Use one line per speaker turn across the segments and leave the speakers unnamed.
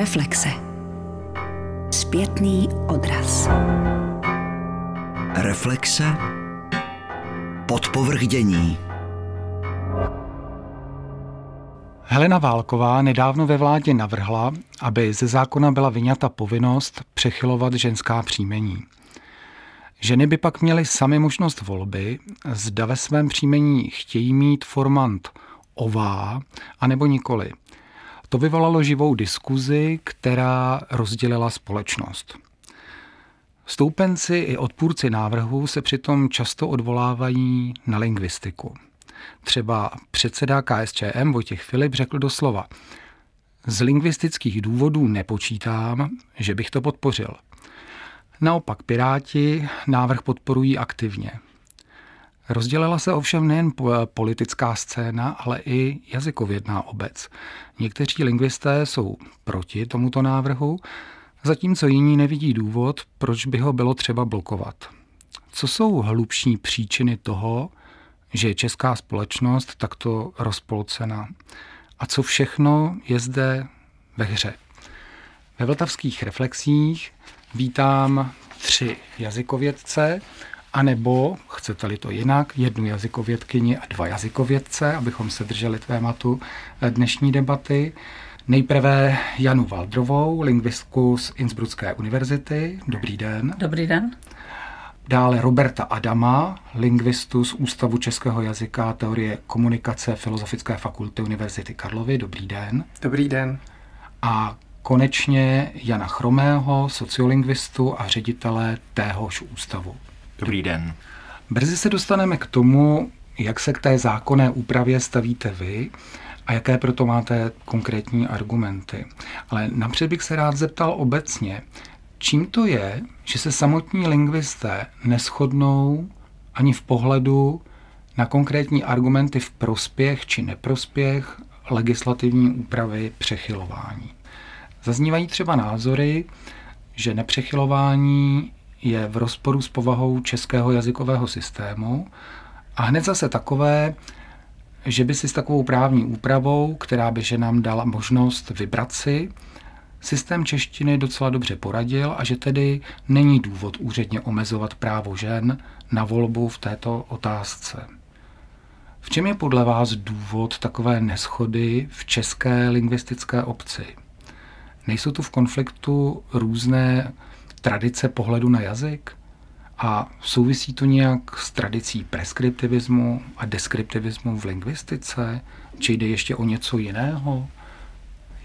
Reflexe. Zpětný odraz.
Reflexe. Podpovrdění.
Helena Válková nedávno ve vládě navrhla, aby ze zákona byla vyňata povinnost přechylovat ženská příjmení. Ženy by pak měly sami možnost volby, zda ve svém příjmení chtějí mít formant ová, anebo nikoli. To vyvolalo živou diskuzi, která rozdělila společnost. Stoupenci i odpůrci návrhu se přitom často odvolávají na lingvistiku. Třeba předseda KSČM Vojtěch Filip řekl doslova z lingvistických důvodů nepočítám, že bych to podpořil. Naopak Piráti návrh podporují aktivně. Rozdělila se ovšem nejen politická scéna, ale i jazykovědná obec. Někteří lingvisté jsou proti tomuto návrhu, zatímco jiní nevidí důvod, proč by ho bylo třeba blokovat. Co jsou hlubší příčiny toho, že je česká společnost takto rozpolcena? A co všechno je zde ve hře? Ve vltavských reflexích vítám tři jazykovědce, anebo, chcete-li to jinak, jednu jazykovědkyni a dva jazykovědce, abychom se drželi tématu dnešní debaty. Nejprve Janu Valdrovou, lingvistku z Innsbrucké univerzity. Dobrý den.
Dobrý den.
Dále Roberta Adama, lingvistu z Ústavu českého jazyka a teorie komunikace Filozofické fakulty Univerzity Karlovy. Dobrý den.
Dobrý den.
A konečně Jana Chromého, sociolingvistu a ředitele téhož ústavu.
Dobrý den.
Brzy se dostaneme k tomu, jak se k té zákonné úpravě stavíte vy a jaké proto máte konkrétní argumenty. Ale napřed bych se rád zeptal obecně, čím to je, že se samotní lingvisté neschodnou ani v pohledu na konkrétní argumenty v prospěch či neprospěch legislativní úpravy přechylování. Zaznívají třeba názory, že nepřechylování je v rozporu s povahou českého jazykového systému a hned zase takové, že by si s takovou právní úpravou, která by že nám dala možnost vybrat si, systém češtiny docela dobře poradil a že tedy není důvod úředně omezovat právo žen na volbu v této otázce. V čem je podle vás důvod takové neschody v české lingvistické obci? Nejsou tu v konfliktu různé tradice pohledu na jazyk? A souvisí to nějak s tradicí preskriptivismu a deskriptivismu v lingvistice? Či jde ještě o něco jiného?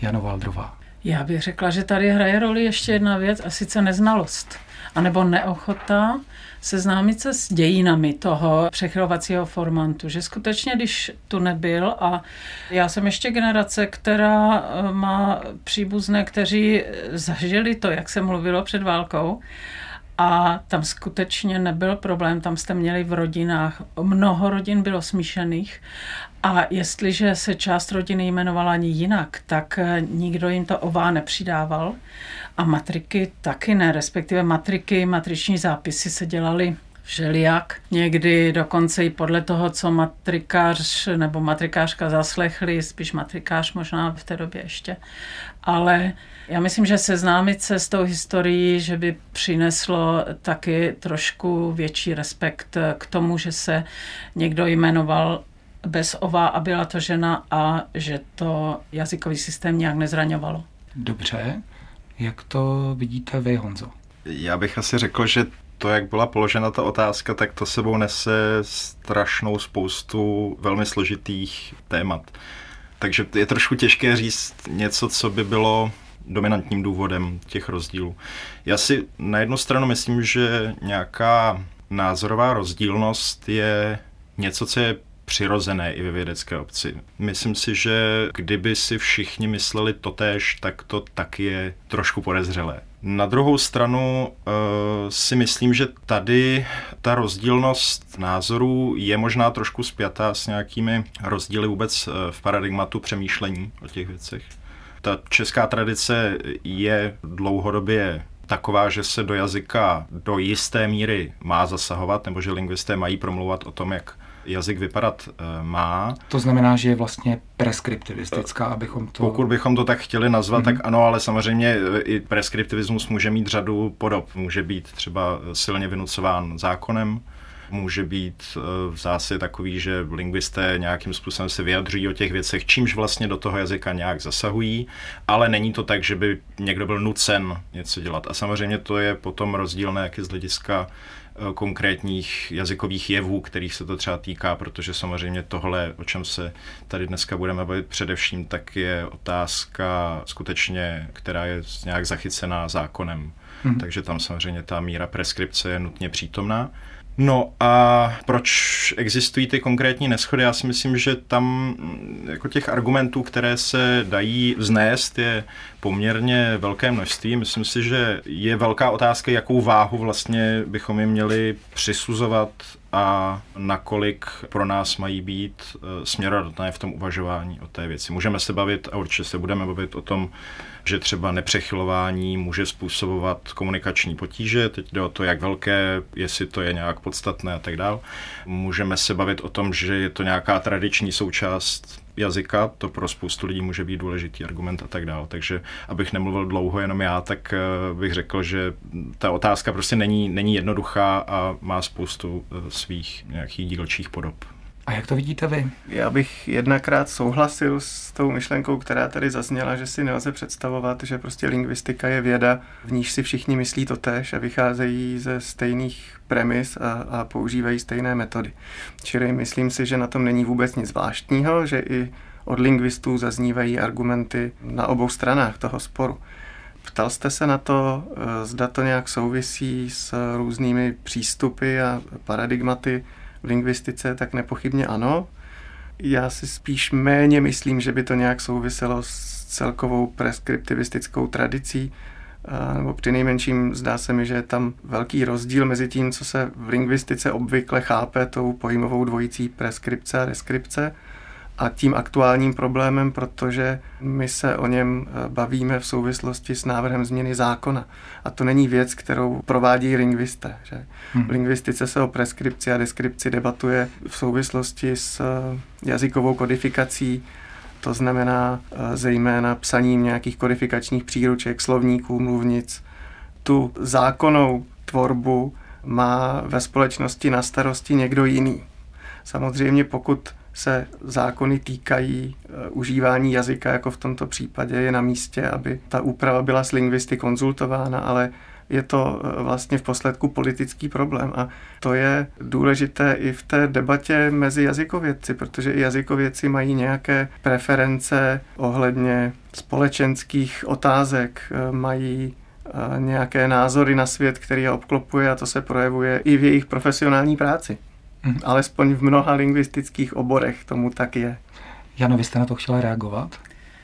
Jano Valdrová.
Já bych řekla, že tady hraje roli ještě jedna věc, a sice neznalost, anebo neochota seznámit se s dějinami toho přechylovacího formantu, že skutečně, když tu nebyl a já jsem ještě generace, která eh, má příbuzné, kteří zažili to, jak se mluvilo před válkou, a tam skutečně nebyl problém, tam jste měli v rodinách, mnoho rodin bylo smíšených a jestliže se část rodiny jmenovala ani jinak, tak eh, nikdo jim to ová nepřidával a matriky taky ne, respektive matriky, matriční zápisy se dělaly všelijak. Někdy dokonce i podle toho, co matrikář nebo matrikářka zaslechli, spíš matrikář možná v té době ještě. Ale já myslím, že seznámit se s tou historií, že by přineslo taky trošku větší respekt k tomu, že se někdo jmenoval bez ová a byla to žena a že to jazykový systém nějak nezraňovalo.
Dobře. Jak to vidíte vy, Honzo?
Já bych asi řekl, že to, jak byla položena ta otázka, tak to sebou nese strašnou spoustu velmi složitých témat. Takže je trošku těžké říct něco, co by bylo dominantním důvodem těch rozdílů. Já si na jednu stranu myslím, že nějaká názorová rozdílnost je něco, co je přirozené i ve vědecké obci. Myslím si, že kdyby si všichni mysleli totéž, tak to taky je trošku podezřelé. Na druhou stranu uh, si myslím, že tady ta rozdílnost názorů je možná trošku spjatá s nějakými rozdíly vůbec eh, v paradigmatu přemýšlení o těch věcech. Ta česká tradice je dlouhodobě taková, že se do jazyka do jisté míry má zasahovat, nebo že lingvisté mají promluvat o tom, jak jazyk vypadat eh, má.
To znamená, že je vlastně preskriptivistická, abychom to...
Pokud bychom to tak chtěli nazvat, mm-hmm. tak ano, ale samozřejmě eh, i preskriptivismus může mít řadu podob. Může být třeba silně vynucován zákonem, může být eh, v zásadě takový, že lingvisté nějakým způsobem se vyjadřují o těch věcech, čímž vlastně do toho jazyka nějak zasahují, ale není to tak, že by někdo byl nucen něco dělat. A samozřejmě to je potom rozdílné, jak je z hlediska eh, konkrétních jazykových jevů, kterých se to třeba týká, protože samozřejmě tohle, o čem se tady dneska budeme bavit především, tak je otázka skutečně, která je nějak zachycená zákonem. Hmm. Takže tam samozřejmě ta míra preskripce je nutně přítomná. No a proč existují ty konkrétní neschody? Já si myslím, že tam mm, jako těch argumentů, které se dají vznést, je poměrně velké množství. Myslím si, že je velká otázka, jakou váhu vlastně bychom jim měli přisuzovat a nakolik pro nás mají být eh, směrodatné v tom uvažování o té věci. Můžeme se bavit a určitě se budeme bavit o tom, že třeba nepřechylování může způsobovat komunikační potíže. Teď jde o to, jak velké, jestli to je nějak podstatné a tak dále. Můžeme se bavit o tom, že je to nějaká tradiční součást jazyka, to pro spoustu lidí může být důležitý argument a tak dále. Takže abych nemluvil dlouho jenom já, tak eh, bych řekl, že ta otázka prostě není, není jednoduchá a má spoustu eh, svých nějakých dílčích podob.
A jak to vidíte vy?
Já bych jednakrát souhlasil s tou myšlenkou, která tady zazněla, že si nelze představovat, že prostě lingvistika je věda, v níž si všichni myslí to tež a vycházejí ze stejných premis a, a používají stejné metody. Čili myslím si, že na tom není vůbec nic zvláštního, že i od lingvistů zaznívají argumenty na obou stranách toho sporu. Ptal jste se na to, eh, zda to nějak souvisí s různými přístupy a paradigmaty v lingvistice, tak nepochybně ano. Já si spíš méně myslím, že by to nějak souviselo s celkovou preskriptivistickou tradicí, nebo při nejmenším zdá se mi, že je tam velký rozdíl mezi tím, co se v lingvistice obvykle chápe tou pojmovou dvojicí preskripce a deskripce a tím aktuálním problémem, protože my se o něm eh, bavíme v souvislosti s návrhem změny zákona. A to není věc, kterou provádí lingvisté. Že? Hmm. V lingvistice se o preskripci a deskripci debatuje v souvislosti s eh, jazykovou kodifikací, to znamená eh, zejména psaním nějakých kodifikačních příruček, slovníků, mluvnic. Tu zákonnou tvorbu má ve společnosti na starosti někdo jiný. Samozřejmě pokud se zákony týkají e, užívání jazyka, jako v tomto případě, je na místě, aby ta úprava byla s lingvisty konzultována, ale je to e, vlastně v posledku politický problém a to je důležité i v té debatě mezi jazykovědci, protože i jazykovědci mají nějaké preference ohledně společenských otázek, e, mají nějaké názory na svět, který je obklopuje a to se projevuje i v jejich profesionální práci. Mm. Alespoň v mnoha lingvistických oborech tomu tak je.
Jano, vy jste na to chtěla reagovat?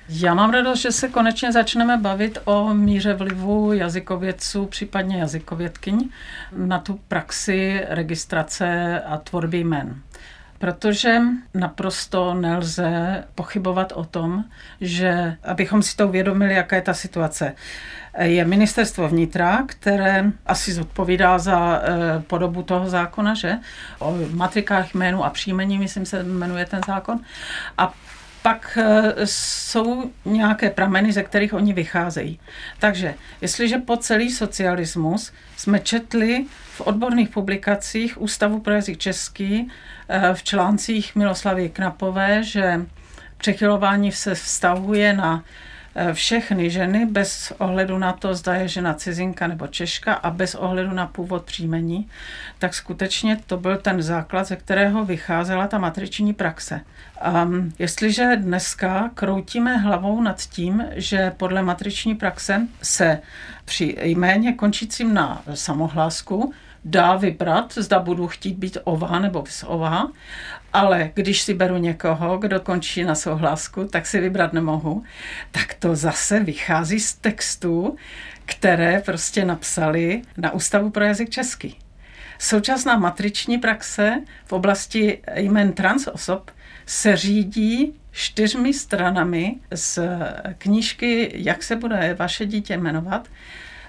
Já mám radost, že se konečně začneme bavit o míře vlivu jazykovědců, případně jazykovědkyň, na tu praxi registrace a tvorby jmen. Protože naprosto nelze pochybovat o tom, že abychom si to uvědomili, jaká je ta situace je ministerstvo vnitra, které asi zodpovídá za eh, podobu toho zákona, že? O matrikách jménu a příjmení, myslím se, jmenuje ten zákon. A pak eh, jsou nějaké prameny, ze kterých oni vycházejí. Takže jestliže po celý socialismus jsme četli v odborných publikacích Ústavu pro jazyk český eh, v článcích Miloslavy Knapové, že přechylování se vztahuje na všechny ženy bez ohledu na to, zda je žena cizinka nebo češka a bez ohledu na původ příjmení, tak skutečně to byl ten základ, ze kterého vycházela ta matriční praxe. A jestliže dneska kroutíme hlavou nad tím, že podle matriční praxe se při jméně končícím na samohlásku dá vybrat, zda budu chtít být ova nebo s ova, ale když si beru někoho, kdo končí na souhlasku, tak si vybrat nemohu, tak to zase vychází z textů, které prostě napsali na Ústavu pro jazyk český. Současná matriční praxe v oblasti jmen trans osob se řídí čtyřmi stranami z knížky Jak se bude vaše dítě jmenovat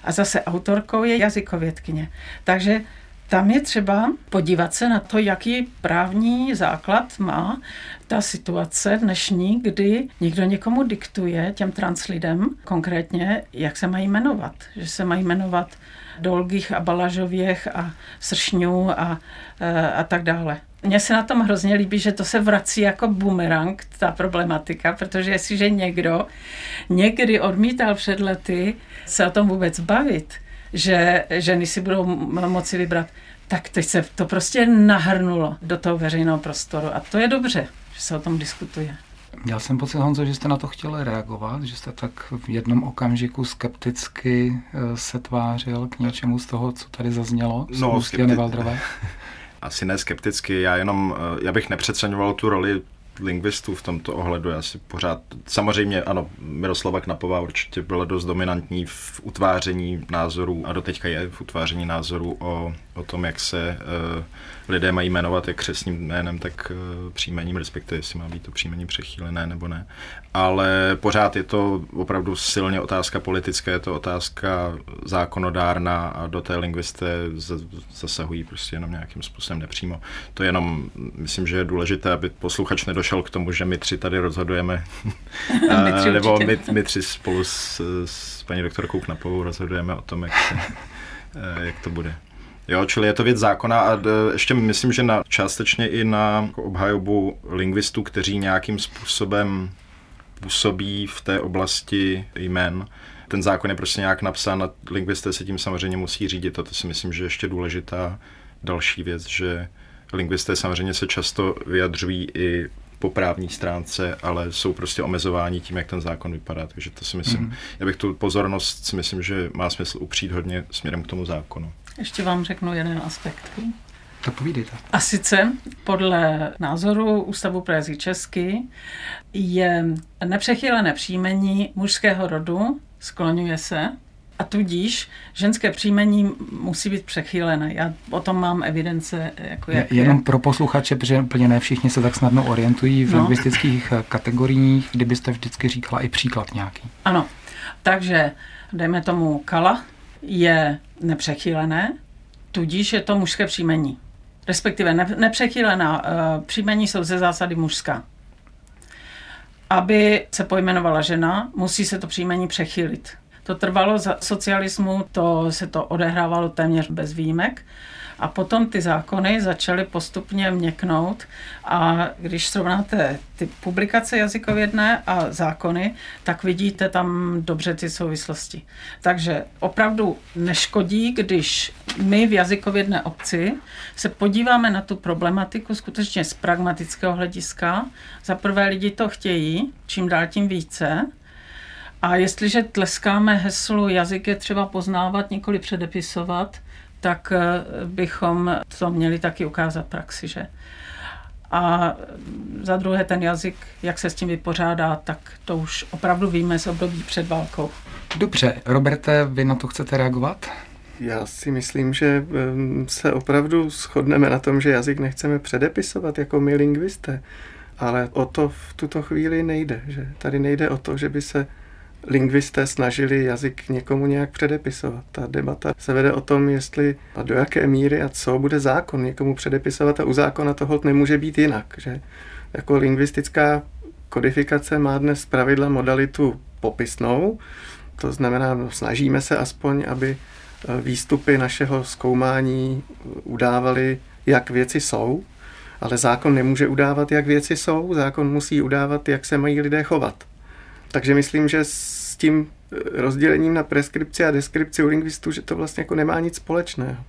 a zase autorkou je jazykovědkyně. Takže tam je třeba podívat se na to, jaký právní základ má ta situace dnešní, kdy někdo někomu diktuje těm trans lidem konkrétně, jak se mají jmenovat. Že se mají jmenovat Dolgých a Balažověch a Sršňů a, e, a tak dále. Mně se na tom hrozně líbí, že to se vrací jako bumerang, ta problematika, protože jestliže někdo někdy odmítal před lety se o tom vůbec bavit, že ženy si budou moci vybrat, tak teď se to prostě nahrnulo do toho veřejného prostoru a to je dobře, že se o tom diskutuje.
Já jsem pocit, Honzo, že jste na to chtěli reagovat, že jste tak v jednom okamžiku skepticky eh, se tvářil k něčemu z toho, co tady zaznělo z no, skepti-
Asi ne skepticky, já jenom, eh, já bych nepřeceňoval tu roli lingvistů v tomto ohledu. Já si pořád, samozřejmě ano, Miroslava Knapová určitě byla dost dominantní v utváření názorů a doteďka je v utváření názorů o, o tom, jak se uh, lidé mají jmenovat jak křesním jménem, tak uh, příjmením, respektive jestli má být to příjmení přechýlené nebo ne. Ale pořád je to opravdu silně otázka politická, je to otázka zákonodárna a do té lingvisté zasahují prostě jenom nějakým způsobem nepřímo. To je jenom, myslím, že je důležité, aby posluchač nedošel k tomu, že my tři tady rozhodujeme,
my tři
nebo my, my tři spolu s, s paní doktorkou Knapovou rozhodujeme o tom, jak, se, eh, jak to bude. Jo, čili je to věc zákona a ještě myslím, že na, částečně i na obhajobu lingvistů, kteří nějakým způsobem působí v té oblasti jmen. Ten zákon je prostě nějak napsán a lingvisté se tím samozřejmě musí řídit a to si myslím, že je ještě důležitá další věc, že lingvisté samozřejmě se často vyjadřují i po právní stránce, ale jsou prostě omezováni tím, jak ten zákon vypadá. Takže to si myslím, mm. já bych tu pozornost si myslím, že má smysl upřít hodně směrem k tomu zákonu.
Ještě vám řeknu jeden aspekt.
Tak povídejte.
A sice podle názoru Ústavu pro jazyk česky je nepřechylené příjmení mužského rodu, skloňuje se, a tudíž ženské příjmení musí být přechýlené. Já o tom mám evidence. Jako jak
Jenom je. pro posluchače, protože úplně ne všichni se tak snadno orientují v no. lingvistických eh, kategoriích, kdybyste vždycky říkala i příklad nějaký.
Ano, takže dejme tomu kala je nepřechýlené, tudíž je to mužské příjmení. Respektive nepřechýlená uh, příjmení jsou ze zásady mužská. Aby se pojmenovala žena, musí se to příjmení přechýlit. To trvalo za socialismu, to se to odehrávalo téměř bez výjimek. A potom ty zákony začaly postupně měknout a když srovnáte ty publikace jazykovědné a zákony, tak vidíte tam dobře ty souvislosti. Takže opravdu neškodí, když my v jazykovědné obci se podíváme na tu problematiku skutečně z pragmatického hlediska. Za prvé lidi to chtějí, čím dál tím více, a jestliže tleskáme heslu jazyk je třeba poznávat, nikoli předepisovat, tak eh, bychom to měli taky ukázat praxi, že? A za druhé ten jazyk, jak se s tím vypořádá, tak to už opravdu víme z období před válkou.
Dobře, Roberte, vy na to chcete reagovat?
Já si myslím, že se opravdu shodneme na tom, že jazyk nechceme předepisovat jako my lingvisté, ale o to v tuto chvíli nejde. Že tady nejde o to, že by se lingvisté snažili jazyk někomu nějak předepisovat. Ta debata se vede o tom, jestli a do jaké míry a co bude zákon někomu předepisovat a u zákona to hod nemůže být jinak. Že? Jako lingvistická kodifikace má dnes pravidla modalitu popisnou, to znamená, no, snažíme se aspoň, aby e, výstupy našeho zkoumání udávaly, jak věci jsou, ale zákon nemůže udávat, jak věci jsou, zákon musí udávat, jak se mají lidé chovat. Takže myslím, že s tím rozdělením na preskripci a deskripci u lingvistů, že to vlastně jako nemá nic společného.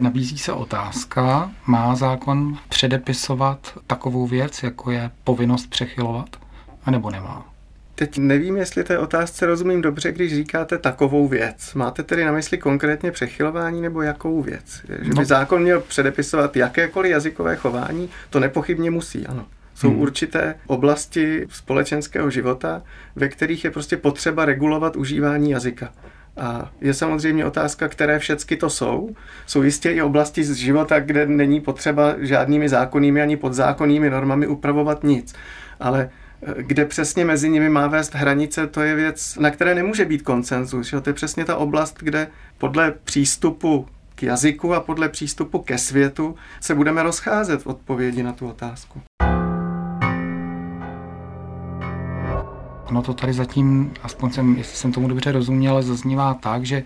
Nabízí se otázka, má zákon předepisovat takovou věc, jako je povinnost přechylovat, anebo nemá?
Teď nevím, jestli té otázce rozumím dobře, když říkáte takovou věc. Máte tedy na mysli konkrétně přechylování nebo jakou věc? Že by no. zákon měl předepisovat jakékoliv jazykové chování? To nepochybně musí, ano. Jsou hmm. určité oblasti společenského života, ve kterých je prostě potřeba regulovat užívání jazyka. A je samozřejmě otázka, které všechny to jsou. Jsou jistě i oblasti z života, kde není potřeba žádnými zákonnými ani podzákonnými normami upravovat nic. Ale eh, kde přesně mezi nimi má vést hranice, to je věc, na které nemůže být koncenzus. To je přesně ta oblast, kde podle přístupu k jazyku a podle přístupu ke světu se budeme rozcházet v odpovědi na tu otázku.
Ono to tady zatím, aspoň jsem, jestli jsem tomu dobře rozuměl, zaznívá tak, že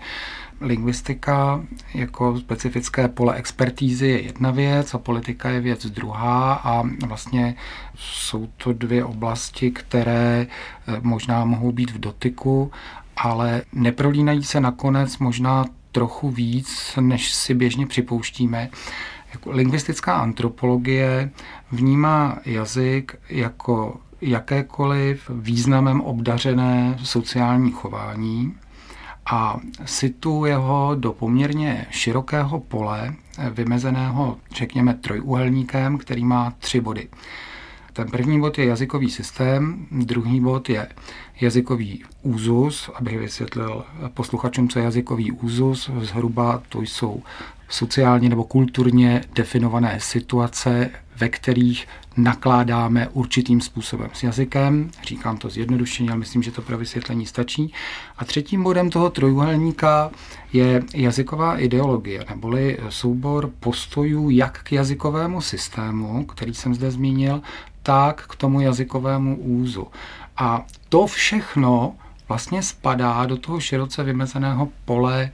lingvistika jako specifické pole expertízy je jedna věc a politika je věc druhá a vlastně jsou to dvě oblasti, které eh, možná mohou být v dotyku, ale neprolínají se nakonec možná trochu víc, než si běžně připouštíme. Jako lingvistická antropologie vnímá jazyk jako jakékoliv významem obdařené sociální chování a situuje ho do poměrně širokého pole, vymezeného, řekněme, trojúhelníkem, který má tři body. Ten první bod je jazykový systém, druhý bod je jazykový úzus, abych vysvětlil posluchačům, co je jazykový úzus. Zhruba to jsou sociálně nebo kulturně definované situace, ve kterých nakládáme určitým způsobem s jazykem. Říkám to zjednodušeně, ale myslím, že to pro vysvětlení stačí. A třetím bodem toho trojuhelníka je jazyková ideologie, neboli soubor postojů jak k jazykovému systému, který jsem zde zmínil, tak k tomu jazykovému úzu. A to všechno vlastně spadá do toho široce vymezeného pole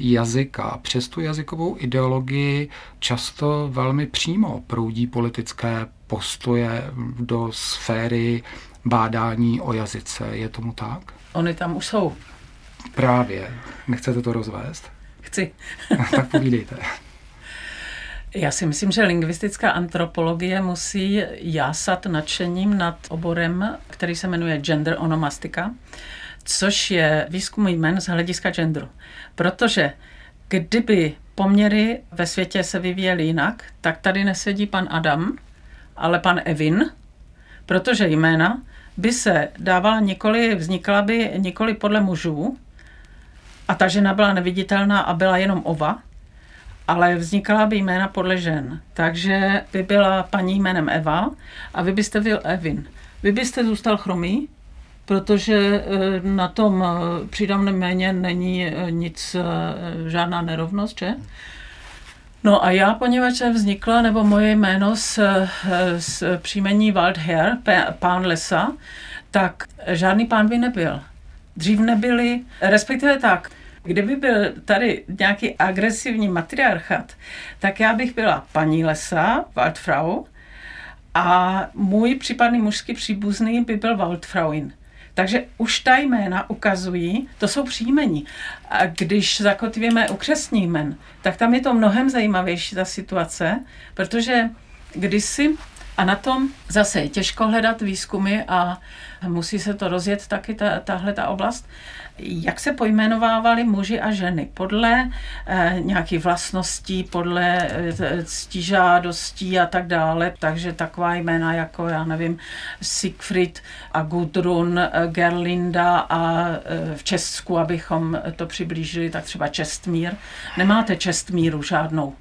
jazyka. Přes tu jazykovou ideologii často velmi přímo proudí politické postoje do sféry bádání o jazyce. Je tomu tak?
Oni tam už jsou.
Právě. Nechcete to rozvést?
Chci.
tak povídejte.
Já si myslím, že lingvistická antropologie musí jásat nadšením nad oborem, který se jmenuje gender onomastika, což je výzkum jmen z hlediska genderu. Protože kdyby poměry ve světě se vyvíjely jinak, tak tady nesedí pan Adam, ale pan Evin, protože jména by se dávala nikoli, vznikla by nikoli podle mužů, a ta žena byla neviditelná a byla jenom ova, ale vznikala by jména podle žen. Takže by byla paní jménem Eva a vy byste byl Evin. Vy byste zůstal chromý, protože eh, na tom eh, přídavném jméně není eh, nic, žádná nerovnost, že? No a já, poněvadž vznikla, nebo moje jméno z, z příjmení Waldherr, pán lesa, tak žádný pán by nebyl. Dřív nebyli, respektive tak, Kdyby byl tady nějaký agresivní matriarchat, tak já bych byla paní lesa, Waldfrau, a můj případný mužský příbuzný by byl Waldfrauin. Takže už ta jména ukazují, to jsou příjmení. A když zakotvíme u křesní jmen, tak tam je to mnohem zajímavější ta situace, protože kdysi, a na tom zase je těžko hledat výzkumy a musí se to rozjet taky ta, tahle ta oblast, jak se pojmenovávali muži a ženy? Podle eh, nějakých vlastností, podle eh, ctižádostí a tak dále. Takže taková jména jako, já nevím, Siegfried a Gudrun, eh, Gerlinda a eh, v Česku, abychom to přiblížili, tak třeba Čestmír. Nemáte Čestmíru žádnou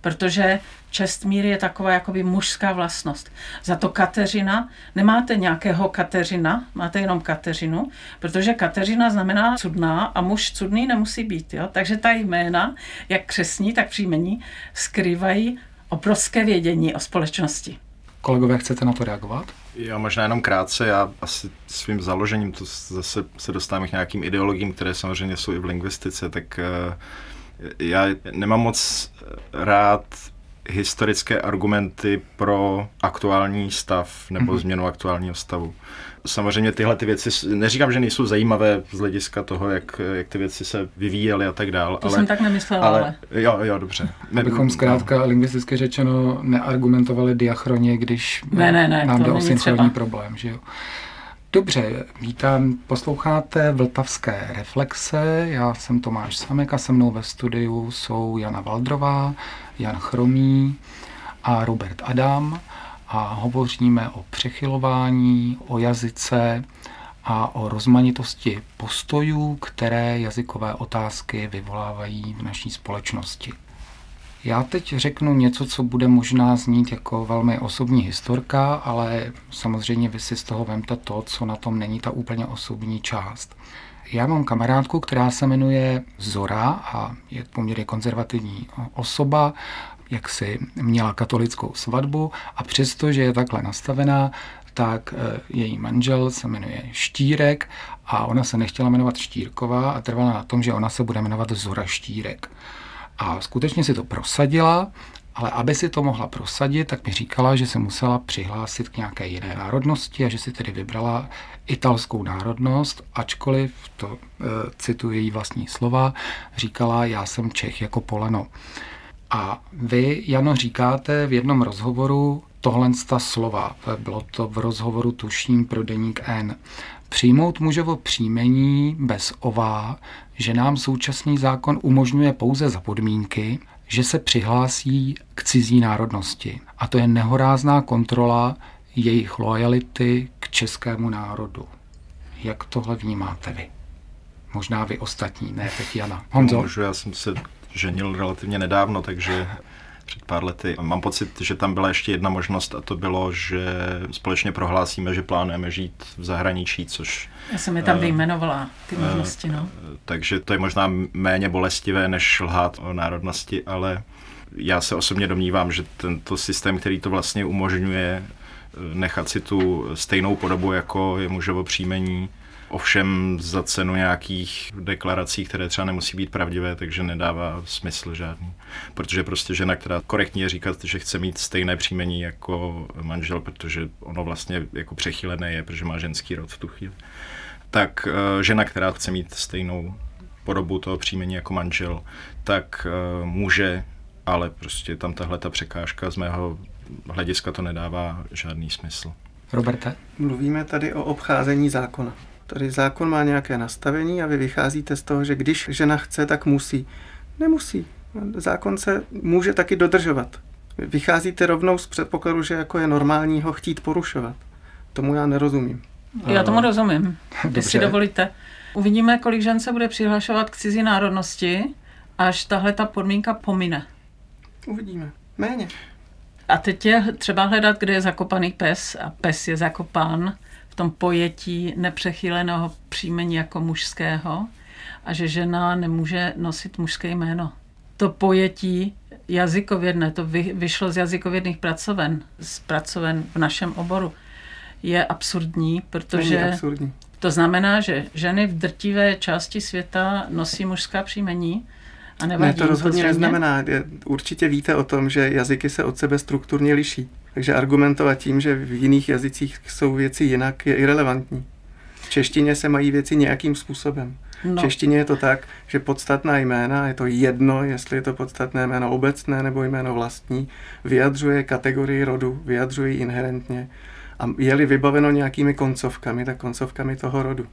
protože čestmír je taková jakoby mužská vlastnost. Za to Kateřina, nemáte nějakého Kateřina, máte jenom Kateřinu, protože Kateřina znamená cudná a muž cudný nemusí být. Jo? Takže ta jména, jak křesní, tak příjmení, skrývají obrovské vědění o společnosti.
Kolegové, chcete na to reagovat?
Já možná jenom krátce, já asi svým založením, to zase se dostávám k nějakým ideologiím, které samozřejmě jsou i v lingvistice, tak uh, já nemám moc rád historické argumenty pro aktuální stav nebo mm-hmm. změnu aktuálního stavu. Samozřejmě tyhle ty věci, neříkám, že nejsou zajímavé z hlediska toho, jak, jak ty věci se vyvíjely a tak dále.
To ale, jsem tak nemyslela, ale... ale...
Jo, jo, dobře.
Abychom zkrátka no. lingvisticky řečeno neargumentovali diachroně, když
ne, ne, ne,
nám jde o synchronní problém, že jo. Dobře, vítám, posloucháte Vltavské reflexe, já jsem Tomáš Samek a se mnou ve studiu jsou Jana Valdrová, Jan Chromý a Robert Adam a hovoříme o přechylování, o jazyce a o rozmanitosti postojů, které jazykové otázky vyvolávají v naší společnosti. Já teď řeknu něco, co bude možná znít jako velmi osobní historka, ale samozřejmě vy si z toho vemte to, co na tom není ta úplně osobní část. Já mám kamarádku, která se jmenuje Zora a je poměrně konzervativní osoba, jak si měla katolickou svatbu a přesto, že je takhle nastavená, tak eh, její manžel se jmenuje Štírek a ona se nechtěla jmenovat Štírková a trvala na tom, že ona se bude jmenovat Zora Štírek. A skutečně si to prosadila, ale aby si to mohla prosadit, tak mi říkala, že se musela přihlásit k nějaké jiné národnosti a že si tedy vybrala italskou národnost, ačkoliv, to e, cituji její vlastní slova, říkala, já jsem Čech jako poleno. A vy, Jano, říkáte v jednom rozhovoru tohle ta slova. Bylo to v rozhovoru tuším pro deník N. Přijmout mužovo příjmení bez ová, že nám současný zákon umožňuje pouze za podmínky, že se přihlásí k cizí národnosti. A to je nehorázná kontrola jejich lojality k českému národu. Jak tohle vnímáte vy? Možná vy ostatní, ne teď Jana.
Honzo? Můžu, já jsem se ženil relativně nedávno, takže před pár lety. Mám pocit, že tam byla ještě jedna možnost a to bylo, že společně prohlásíme, že plánujeme žít v zahraničí, což...
Já jsem je tam uh, vyjmenovala, ty možnosti, no. Uh,
takže to je možná méně bolestivé, než lhát o národnosti, ale já se osobně domnívám, že tento systém, který to vlastně umožňuje, nechat si tu stejnou podobu, jako je mužovo příjmení, ovšem za cenu nějakých deklarací, které třeba nemusí být pravdivé, takže nedává smysl žádný. Protože prostě žena, která korektně říkat, že chce mít stejné příjmení jako manžel, protože ono vlastně jako přechylené je, protože má ženský rod v tu chvíli, tak eh, žena, která chce mít stejnou podobu toho příjmení jako manžel, tak eh, může, ale prostě tam tahle ta překážka z mého hlediska to nedává žádný smysl.
Roberte?
Mluvíme tady o obcházení zákona. Tady zákon má nějaké nastavení a vy vycházíte z toho, že když žena chce, tak musí. Nemusí. Zákon se může taky dodržovat. Vycházíte rovnou z předpokladu, že jako je normální ho chtít porušovat. Tomu já nerozumím.
Já tomu rozumím, jestli dovolíte. Uvidíme, kolik žen se bude přihlašovat k cizí národnosti, až tahle ta podmínka pomine.
Uvidíme. Méně.
A teď je třeba hledat, kde je zakopaný pes a pes je zakopán tom pojetí nepřechyleného příjmení jako mužského a že žena nemůže nosit mužské jméno. To pojetí jazykovědné, to vy, vyšlo z jazykovědných pracoven, z pracoven v našem oboru, je absurdní, protože
absurdní.
to znamená, že ženy v drtivé části světa nosí mužská příjmení a nevadí
ne, to rozhodně to neznamená. Určitě víte o tom, že jazyky se od sebe strukturně liší. Takže argumentovat tím, že v jiných jazycích jsou věci jinak, je irrelevantní. V češtině se mají věci nějakým způsobem. No. V češtině je to tak, že podstatná jména, je to jedno, jestli je to podstatné jméno obecné nebo jméno vlastní, vyjadřuje kategorii rodu, vyjadřuje inherentně. A je-li vybaveno nějakými koncovkami, tak koncovkami toho rodu.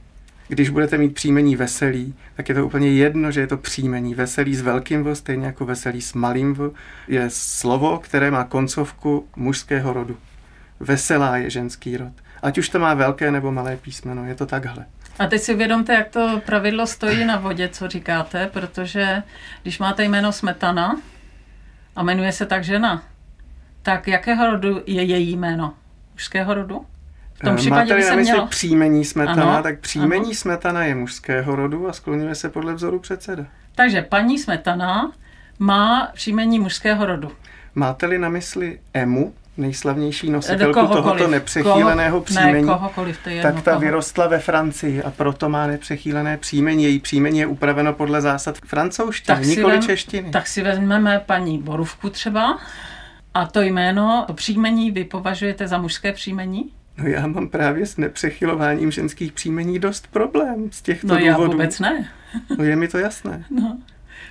Když budete mít příjmení veselý, tak je to úplně jedno, že je to příjmení. Veselý s velkým V, stejně jako veselý s malým V, je slovo, které má koncovku mužského rodu. Veselá je ženský rod. Ať už to má velké nebo malé písmeno, je to takhle.
A teď si uvědomte, jak to pravidlo stojí na vodě, co říkáte, protože když máte jméno Smetana a jmenuje se tak žena, tak jakého rodu je její jméno? Mužského rodu?
Tom případě Máte by se mělo... příjmení Smetana, ano, tak příjmení ano. Smetana je mužského rodu a skloňuje se podle vzoru předseda.
Takže paní Smetana má příjmení mužského rodu.
Máte-li na mysli Emu, nejslavnější nositelku tohoto nepřechýleného Koho, příjmení,
ne, kohokoliv, to je
tak ta koho. vyrostla ve Francii a proto má nepřechýlené příjmení. Její příjmení je upraveno podle zásad francouzštiny, nikoli češtiny.
Tak si vezmeme paní Boruvku třeba a to jméno, to příjmení vy považujete za mužské příjmení?
No já mám právě s nepřechylováním ženských příjmení dost problém z těchto
no,
důvodů. No
já vůbec ne.
no je mi to jasné.
No.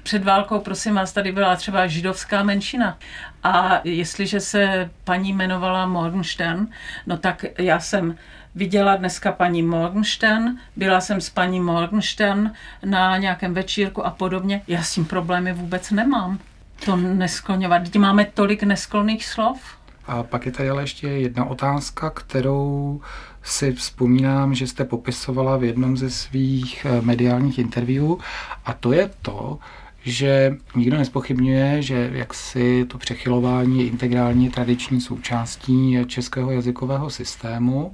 Před válkou, prosím vás, tady byla třeba židovská menšina. A jestliže se paní jmenovala Morgenstern, no tak já jsem viděla dneska paní Morgenstern, byla jsem s paní Morgenstern na nějakém večírku a podobně. Já s tím problémy vůbec nemám. To neskloňovat. Máme tolik nesklonných slov.
A pak je tady ale ještě jedna otázka, kterou si vzpomínám, že jste popisovala v jednom ze svých eh, mediálních interviewů. A to je to, že nikdo nespochybňuje, že jaksi to přechylování je integrální tradiční součástí českého jazykového systému,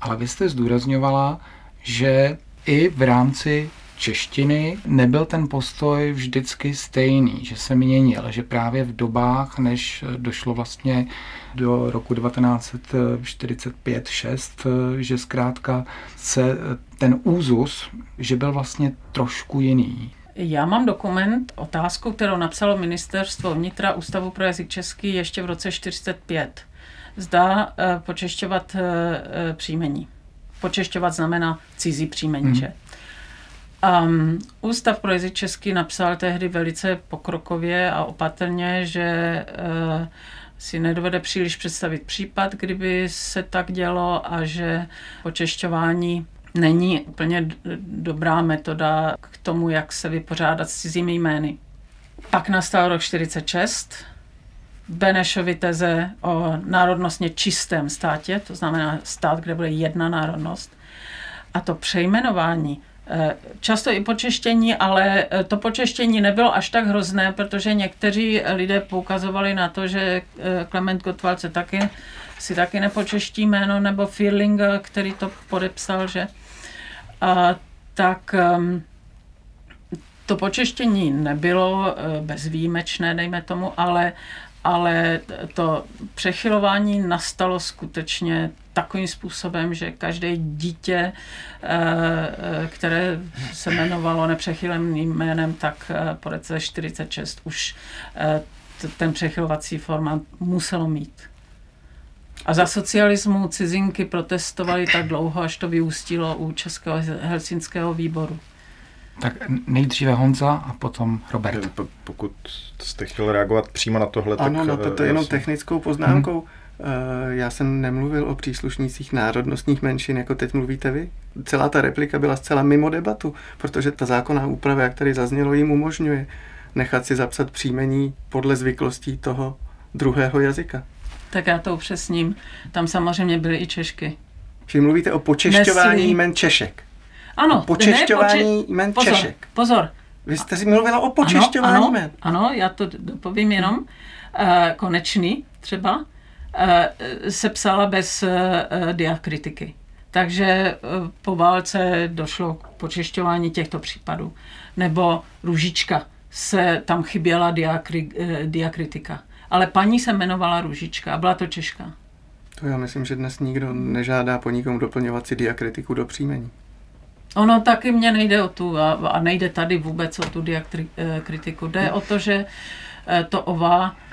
ale vy jste zdůrazňovala, že i v rámci češtiny nebyl ten postoj vždycky stejný, že se měnil, že právě v dobách, než došlo vlastně do roku 1945-6, že zkrátka se ten úzus, že byl vlastně trošku jiný.
Já mám dokument, otázku, kterou napsalo ministerstvo vnitra Ústavu pro jazyk český ještě v roce 45. Zdá e, počešťovat e, příjmení. Počešťovat znamená cizí příjmení, hmm. že? Um, Ústav pro jazyk český napsal tehdy velice pokrokově a opatrně, že uh, si nedovede příliš představit případ, kdyby se tak dělo a že počešťování není úplně dobrá metoda k tomu, jak se vypořádat s cizími jmény. Pak nastal rok 46, Benešovy teze o národnostně čistém státě, to znamená stát, kde bude jedna národnost. A to přejmenování často i počeštění, ale eh, to počeštění nebylo až tak hrozné, protože někteří lidé poukazovali na to, že Klement eh, Gottwald se taky, si taky nepočeští jméno, nebo Firling, který to podepsal, že? A, tak ehm, to počeštění nebylo bezvýjimečné, dejme tomu, ale ale to přechylování nastalo skutečně takovým způsobem, že každé dítě, eh, eh, které se jmenovalo nepřechyleným jménem, tak eh, po roce 46 už ten přechylovací formát muselo mít. A za socialismu cizinky protestovali tak dlouho, až to vyústilo u Českého helsinského výboru.
Tak nejdříve Honza a potom Robert.
Pokud jste chtěl reagovat přímo na tohle,
ano, tak... Ano, no, to je jenom technickou poznámkou. Hmm. Já jsem nemluvil o příslušnících národnostních menšin, jako teď mluvíte vy. Celá ta replika byla zcela mimo debatu, protože ta zákonná úprava, jak tady zaznělo, jim umožňuje nechat si zapsat příjmení podle zvyklostí toho druhého jazyka.
Tak já to upřesním. Tam samozřejmě byly i Češky.
Čili mluvíte o počešťování jmen Češek.
Ano.
Počešťování ne, poče... jmen
pozor,
Češek.
Pozor.
Vy jste si mluvila o počešťování
ano,
jmen.
Ano, já to dopovím jenom. Uh, konečný třeba se psala bez uh, diakritiky. Takže uh, po válce došlo k počešťování těchto případů. Nebo Růžička se tam chyběla diakri, diakritika. Ale paní se jmenovala Růžička a byla to Češka.
To já myslím, že dnes nikdo nežádá po nikom doplňovat si diakritiku do příjmení.
Ono taky mě nejde o tu, a, a nejde tady vůbec o tu diakritiku. Jde o to, že eh, to ova eh,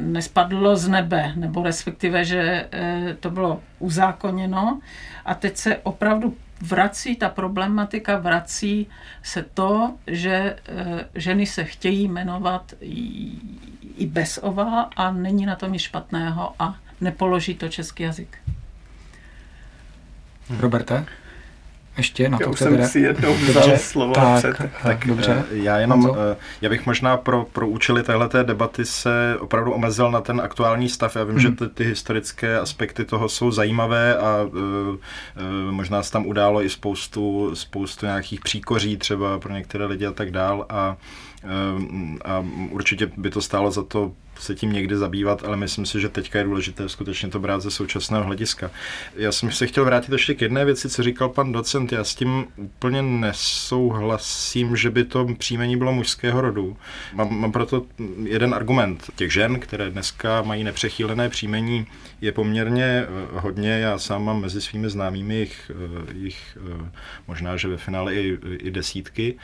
nespadlo z nebe, nebo respektive, že eh, to bylo uzákoněno a teď se opravdu vrací, ta problematika vrací se to, že ženy se chtějí jmenovat i bez ova a není na tom nic špatného a nepoloží to český jazyk.
Roberte? Ještě na
já
to
už jsem si jednou vzal slovo tak, před. Tak,
tak dobře.
Eh, já jenom, Honzo? Eh, já bych možná pro, pro účely téhleté debaty se opravdu omezil na ten aktuální stav. Já vím, hmm. že ty, ty historické aspekty toho jsou zajímavé a uh, uh, možná se tam událo i spoustu, spoustu nějakých příkoří třeba pro některé lidi a tak dál a a určitě by to stálo za to se tím někdy zabývat, ale myslím si, že teďka je důležité skutečně to brát ze současného hlediska. Já jsem se chtěl vrátit ještě k jedné věci, co říkal pan docent. Já s tím úplně nesouhlasím, že by to příjmení bylo mužského rodu. Mám, mám proto jeden argument. Těch žen, které dneska mají nepřechýlené příjmení, je poměrně eh, hodně. Já sám mám mezi svými známými jich, eh, jich eh, možná, že ve finále i, i desítky.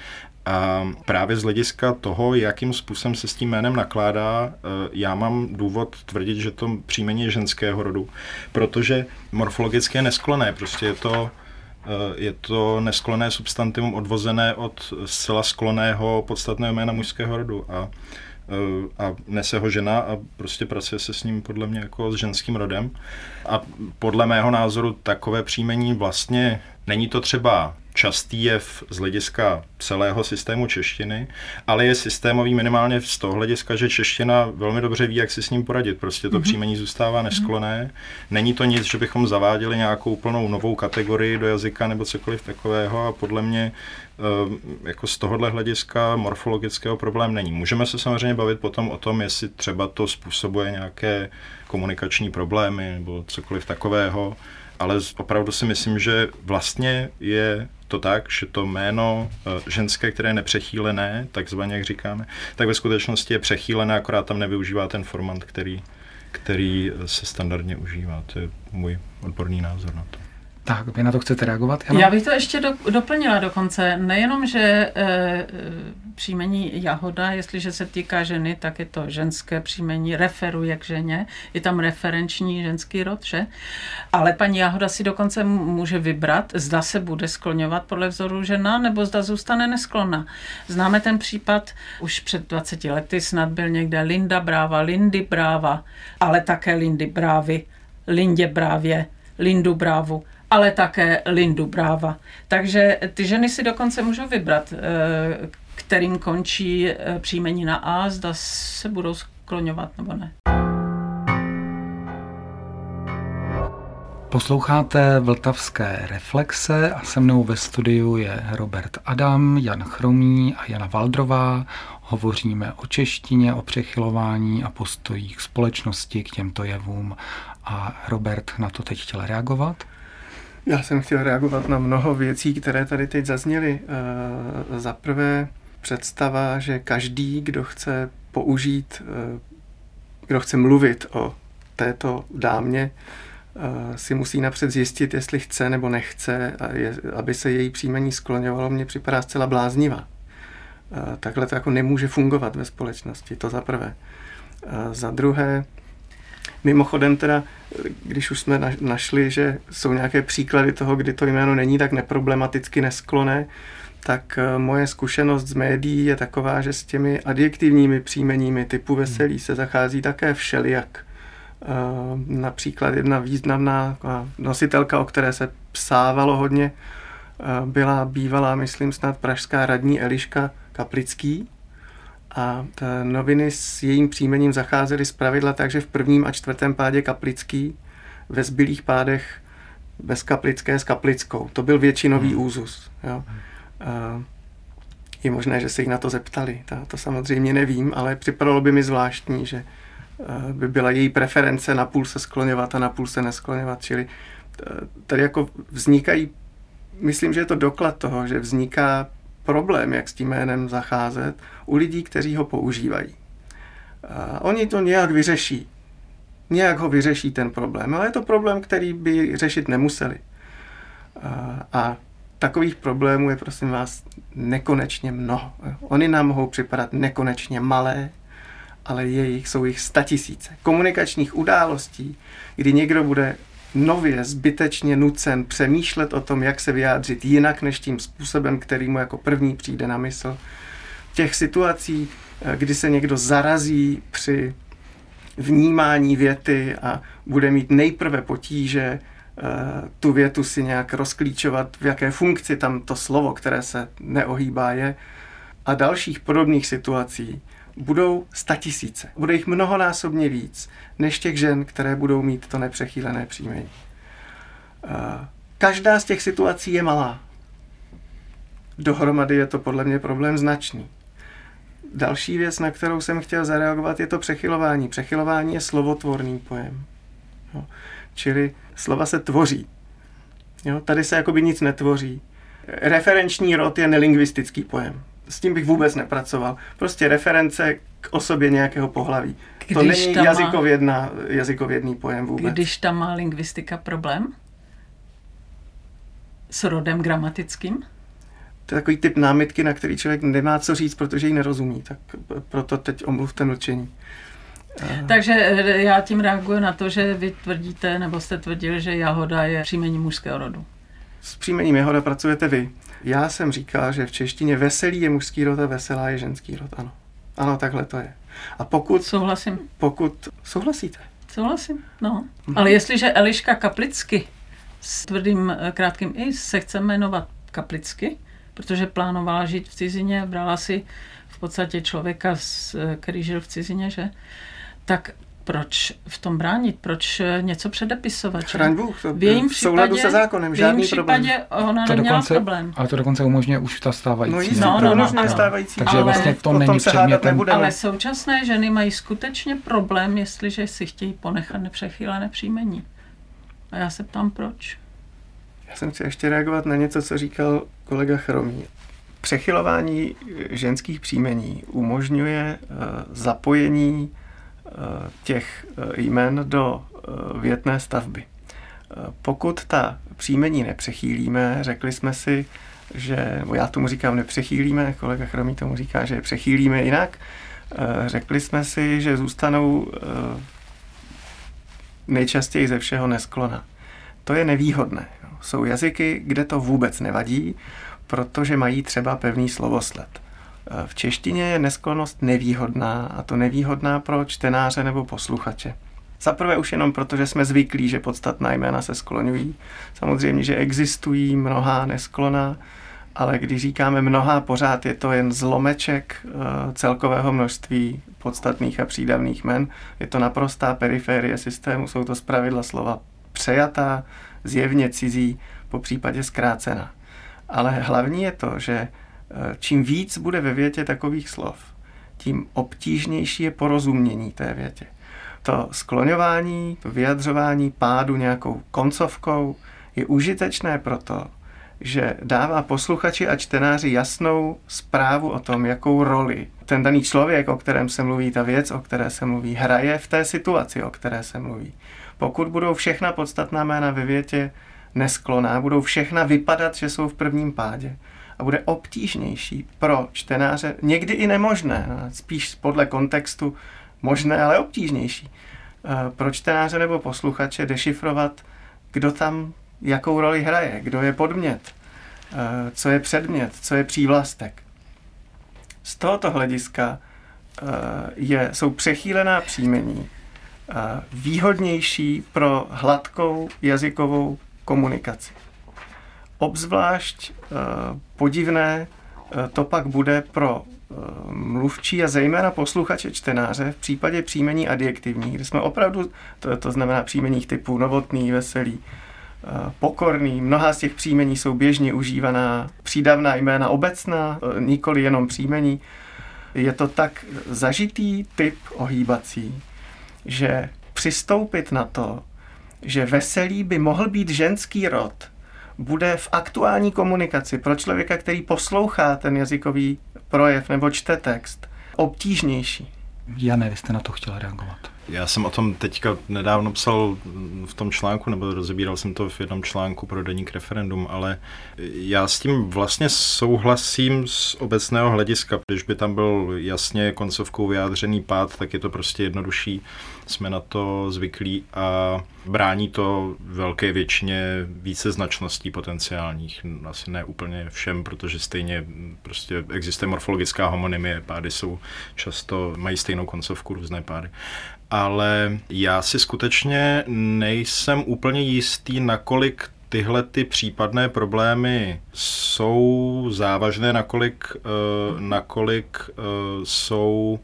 A právě z hlediska toho, jakým způsobem se s tím jménem nakládá, eh, já mám důvod tvrdit, že to příjmení je ženského rodu, protože morfologicky je neskloné, prostě je to eh, je to neskloné substantivum odvozené od zcela skloného podstatného jména mužského rodu a, eh, a nese ho žena a prostě pracuje se s ním podle mě jako s ženským rodem. A podle mého názoru takové příjmení vlastně není to třeba častý jev z hlediska celého systému češtiny, ale je systémový minimálně z toho hlediska, že čeština velmi dobře ví, jak si s ním poradit. Prostě to mm-hmm. příjmení zůstává neskloné. Není to nic, že bychom zaváděli nějakou plnou novou kategorii do jazyka nebo cokoliv takového a podle mě eh, jako z tohohle hlediska morfologického problém není. Můžeme se samozřejmě bavit potom o tom, jestli třeba to způsobuje nějaké komunikační problémy nebo cokoliv takového, ale opravdu si myslím, že vlastně je to tak, že to jméno eh, ženské, které je nepřechýlené, takzvaně jak říkáme, tak ve skutečnosti je přechýlené, akorát tam nevyužívá ten formant, který, který se standardně užívá. To je můj odborný názor na to.
Tak, vy na to chcete reagovat? Jana?
Já bych to ještě do, doplnila dokonce. Nejenom, že e, příjmení Jahoda, jestliže se týká ženy, tak je to ženské příjmení, referuje k ženě, je tam referenční ženský rod, že? Ale paní Jahoda si dokonce může vybrat, zda se bude skloňovat podle vzoru žena, nebo zda zůstane nesklonna. Známe ten případ už před 20 lety, snad byl někde Linda Bráva, Lindy Bráva, ale také Lindy Brávy, Lindě Brávě, Lindu Brávu ale také Lindu Bráva. Takže ty ženy si dokonce můžou vybrat, eh, kterým končí eh, příjmení na A, zda se budou skloňovat nebo ne.
Posloucháte Vltavské reflexe a se mnou ve studiu je Robert Adam, Jan Chromý a Jana Valdrová. Hovoříme o češtině, o přechylování a postojích společnosti k těmto jevům. A Robert na to teď chtěl reagovat?
Já jsem chtěl reagovat na mnoho věcí, které tady teď zazněly. Eh, za prvé představa, že každý, kdo chce použít, eh, kdo chce mluvit o této dámě, eh, si musí napřed zjistit, jestli chce nebo nechce, a je, aby se její příjmení skloňovalo, mně připadá zcela bláznivá. Takhle to jako nemůže fungovat ve společnosti, to za prvé. Za druhé, Mimochodem teda, když už jsme našli, že jsou nějaké příklady toho, kdy to jméno není tak neproblematicky neskloné, tak eh, moje zkušenost z médií je taková, že s těmi adjektivními příjmeními typu veselý se zachází také všelijak. Eh, například jedna významná nositelka, o které se psávalo hodně, eh, byla bývalá, myslím snad pražská radní Eliška Kaplický, a noviny s jejím příjmením zacházely z pravidla tak, že v prvním a čtvrtém pádě kaplický, ve zbylých pádech bez kaplické s kaplickou. To byl většinový hmm. úzus. Jo. A je možné, že se jich na to zeptali. To, to samozřejmě nevím, ale připadalo by mi zvláštní, že by byla její preference na půl se skloňovat a na půl se neskloňovat. Čili tady jako vznikají, myslím, že je to doklad toho, že vzniká problém, jak s tím jménem zacházet, u lidí, kteří ho používají. A oni to nějak vyřeší. Nějak ho vyřeší ten problém, ale je to problém, který by řešit nemuseli. A, a takových problémů je, prosím vás, nekonečně mnoho. Oni nám mohou připadat nekonečně malé, ale jejich jsou jich statisíce. Komunikačních událostí, kdy někdo bude nově zbytečně nucen přemýšlet o tom, jak se vyjádřit jinak než tím způsobem, který mu jako první přijde na mysl. Těch situací, eh, kdy se někdo zarazí při vnímání věty a bude mít nejprve potíže eh, tu větu si nějak rozklíčovat, v jaké funkci tam to slovo, které se neohýbá, je. A dalších podobných situací, budou statisíce. Bude jich mnohonásobně víc, než těch žen, které budou mít to nepřechýlené příjmení. Každá z těch situací je malá. Dohromady je to podle mě problém značný. Další věc, na kterou jsem chtěl zareagovat, je to přechylování. Přechylování je slovotvorný pojem. Jo. Čili slova se tvoří. Jo. Tady se jakoby nic netvoří. Referenční rod je nelingvistický pojem s tím bych vůbec nepracoval. Prostě reference k osobě nějakého pohlaví. Když to není jazykovědná, jazykovědný pojem vůbec.
Když tam má lingvistika problém? S rodem gramatickým?
To je takový typ námitky, na který člověk nemá co říct, protože ji nerozumí. Tak proto teď omluvte mlčení.
Takže eh, já tím reaguji na to, že vy tvrdíte, nebo jste tvrdil, že jahoda je příjmení mužského rodu.
S příjmením jahoda pracujete vy. Já jsem říkal, že v češtině veselý je mužský rod a veselá je ženský rod, ano. Ano, takhle to je. A pokud...
Souhlasím.
Pokud... Souhlasíte?
Souhlasím, no. Mhm. Ale jestliže Eliška Kaplicky s tvrdým eh, krátkým i se chce jmenovat kaplicky, protože plánovala žít v cizině, brala si v podstatě člověka, který žil v cizině, že? Tak proč v tom bránit, proč něco předepisovat.
Chraň Bůh, to v jejím případě, souladu se zákonem, žádný
v jejím případě
problém.
ona to neměla
dokonce,
problém.
Ale to dokonce umožňuje už ta stávající.
No, no, no, no, stávající.
Takže
ale
vlastně to není předmětem.
Ale současné ženy mají skutečně problém, jestliže si chtějí ponechat nepřechýlené příjmení. A já se ptám, proč.
Já jsem chtěl ještě reagovat na něco, co říkal kolega Chromí. Přechylování ženských příjmení umožňuje uh, zapojení Eh, těch eh, jmen do eh, větné stavby. Pokud ta příjmení nepřechýlíme, řekli jsme si, že, já tomu říkám nepřechýlíme, kolega Chromý tomu říká, že je přechýlíme jinak, řekli jsme si, že zůstanou nejčastěji ze všeho nesklona. To je nevýhodné. Jsou jazyky, kde to vůbec nevadí, protože mají třeba pevný slovosled. V češtině je nesklonost nevýhodná a to nevýhodná pro čtenáře nebo posluchače. Za prvé už jenom proto, že jsme zvyklí, že podstatná jména se skloňují. Samozřejmě, že existují mnohá nesklona, ale když říkáme mnohá, pořád je to jen zlomeček eh, celkového množství podstatných a přídavných men. Je to naprostá periférie systému, jsou to zpravidla slova přejatá, zjevně cizí, po případě zkrácená. Ale hlavní je to, že Eh, čím víc bude ve větě takových slov, tím obtížnější je porozumění té větě. To skloňování, to vyjadřování pádu nějakou koncovkou je užitečné proto, že dává posluchači a čtenáři jasnou zprávu o tom, jakou roli ten daný člověk, o kterém se mluví, ta věc, o které se mluví, hraje v té situaci, o které se mluví. Pokud budou všechna podstatná jména ve větě neskloná, budou všechna vypadat, že jsou v prvním pádě, a bude obtížnější pro čtenáře, někdy i nemožné, no, spíš podle kontextu možné, ale obtížnější eh, pro čtenáře nebo posluchače dešifrovat, kdo tam jakou roli hraje, kdo je podmět, eh, co je předmět, co je přívlastek. Z tohoto hlediska eh, je, jsou přechýlená příjmení výhodnější pro hladkou jazykovou komunikaci. Obzvlášť podivné uh, to pak bude pro uh, mluvčí a zejména posluchače čtenáře v případě příjmení adjektivních, kde jsme opravdu, to, to znamená příjmeních typu novotný, veselý, pokorný. Mnoha z těch příjmení jsou běžně užívaná přídavná jména obecná, nikoli jenom příjmení. Je to tak zažitý typ ohýbací, že přistoupit na to, že veselý by mohl být ženský rod, bude v aktuální komunikaci pro člověka, který poslouchá ten jazykový projev nebo čte text, obtížnější.
Jane, vy jste na to chtěla reagovat.
Já jsem o tom teďka nedávno psal v tom článku, nebo rozebíral jsem to v jednom článku pro deník referendum, ale já s tím vlastně souhlasím z obecného hlediska. Když by tam byl jasně koncovkou vyjádřený pád, tak je to prostě jednodušší. Jsme na to zvyklí a brání to velké většině více značností potenciálních. Asi ne úplně všem, protože stejně prostě existuje morfologická homonymie, pády jsou často, mají stejnou koncovku, různé pády ale já si skutečně nejsem úplně jistý, nakolik tyhle ty případné problémy jsou závažné, nakolik, uh, nakolik uh, jsou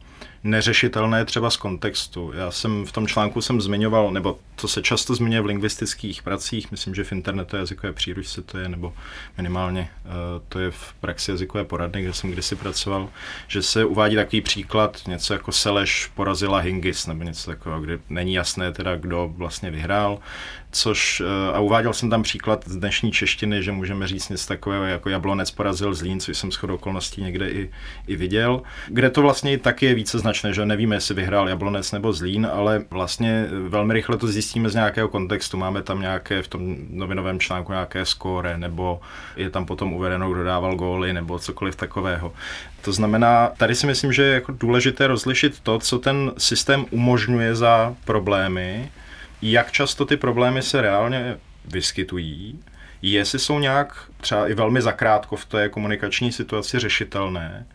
neřešitelné třeba z kontextu. Já jsem v tom článku jsem zmiňoval, nebo to se často zmiňuje v lingvistických pracích, myslím, že v internetu jazykové příručce to je, nebo minimálně uh, to je v praxi jazykové poradny, kde jsem kdysi pracoval, že se uvádí takový příklad, něco jako Seleš porazila Hingis, nebo něco takového, kde není jasné teda, kdo vlastně vyhrál, což, uh, a uváděl jsem tam příklad z dnešní češtiny, že můžeme říct něco takového, jako Jablonec porazil Zlín, což jsem shodou okolností někde i, i viděl, kde to vlastně taky je více značné, že nevíme, jestli vyhrál Jablonec nebo Zlín, ale vlastně velmi rychle to zjistíme z nějakého kontextu. Máme tam nějaké v tom novinovém článku nějaké skóre, nebo je tam potom uvedeno, kdo dával góly, nebo cokoliv takového. To znamená, tady si myslím, že je jako důležité rozlišit to, co ten systém umožňuje za problémy, jak často ty problémy se reálně vyskytují, jestli jsou nějak třeba i velmi zakrátko v té komunikační situaci řešitelné,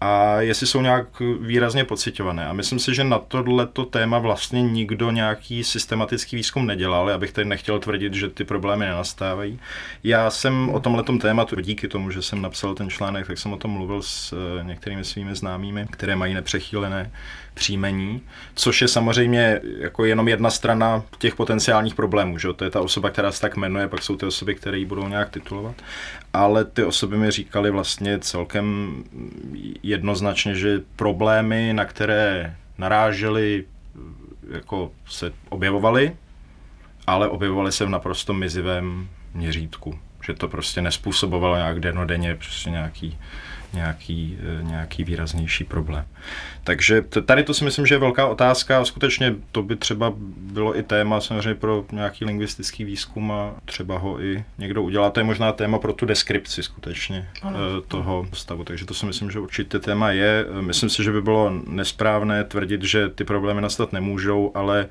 a jestli jsou nějak výrazně pocitované. A myslím si, že na tohleto téma vlastně nikdo nějaký systematický výzkum nedělal. Já bych tady nechtěl tvrdit, že ty problémy nenastávají. Já jsem o tomhletom tématu, díky tomu, že jsem napsal ten článek, tak jsem o tom mluvil s eh, některými svými známými, které mají nepřechýlené příjmení, což je samozřejmě jako jenom jedna strana těch potenciálních problémů. Že? To je ta osoba, která se tak jmenuje, pak jsou ty osoby, které ji budou nějak titulovat. Ale ty osoby mi říkali vlastně celkem jednoznačně, že problémy, na které narážely, jako se objevovaly, ale objevovaly se v naprosto mizivém měřítku. Že to prostě nespůsobovalo nějak denodenně prostě nějaký nějaký, eh, nějaký výraznější problém. Takže tady to si myslím, že je velká otázka a skutečně to by třeba bylo i téma samozřejmě pro nějaký lingvistický výzkum a třeba ho i někdo udělá. To je možná téma pro tu deskripci skutečně ano. Eh, toho stavu. Takže to si myslím, že určitě téma je. Myslím si, že by bylo nesprávné tvrdit, že ty problémy nastat nemůžou, ale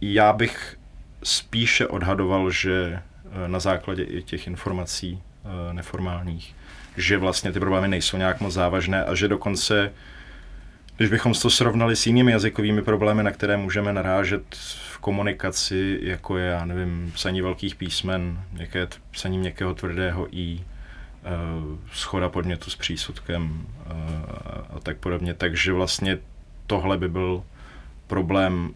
já bych spíše odhadoval, že na základě i těch informací neformálních, že vlastně ty problémy nejsou nějak moc závažné a že dokonce, když bychom to srovnali s jinými jazykovými problémy, na které můžeme narážet v komunikaci, jako je, já nevím, psaní velkých písmen, nějaké psaní měkkého tvrdého i, eh, schoda podmětu s přísudkem eh, a tak podobně. Takže vlastně tohle by byl problém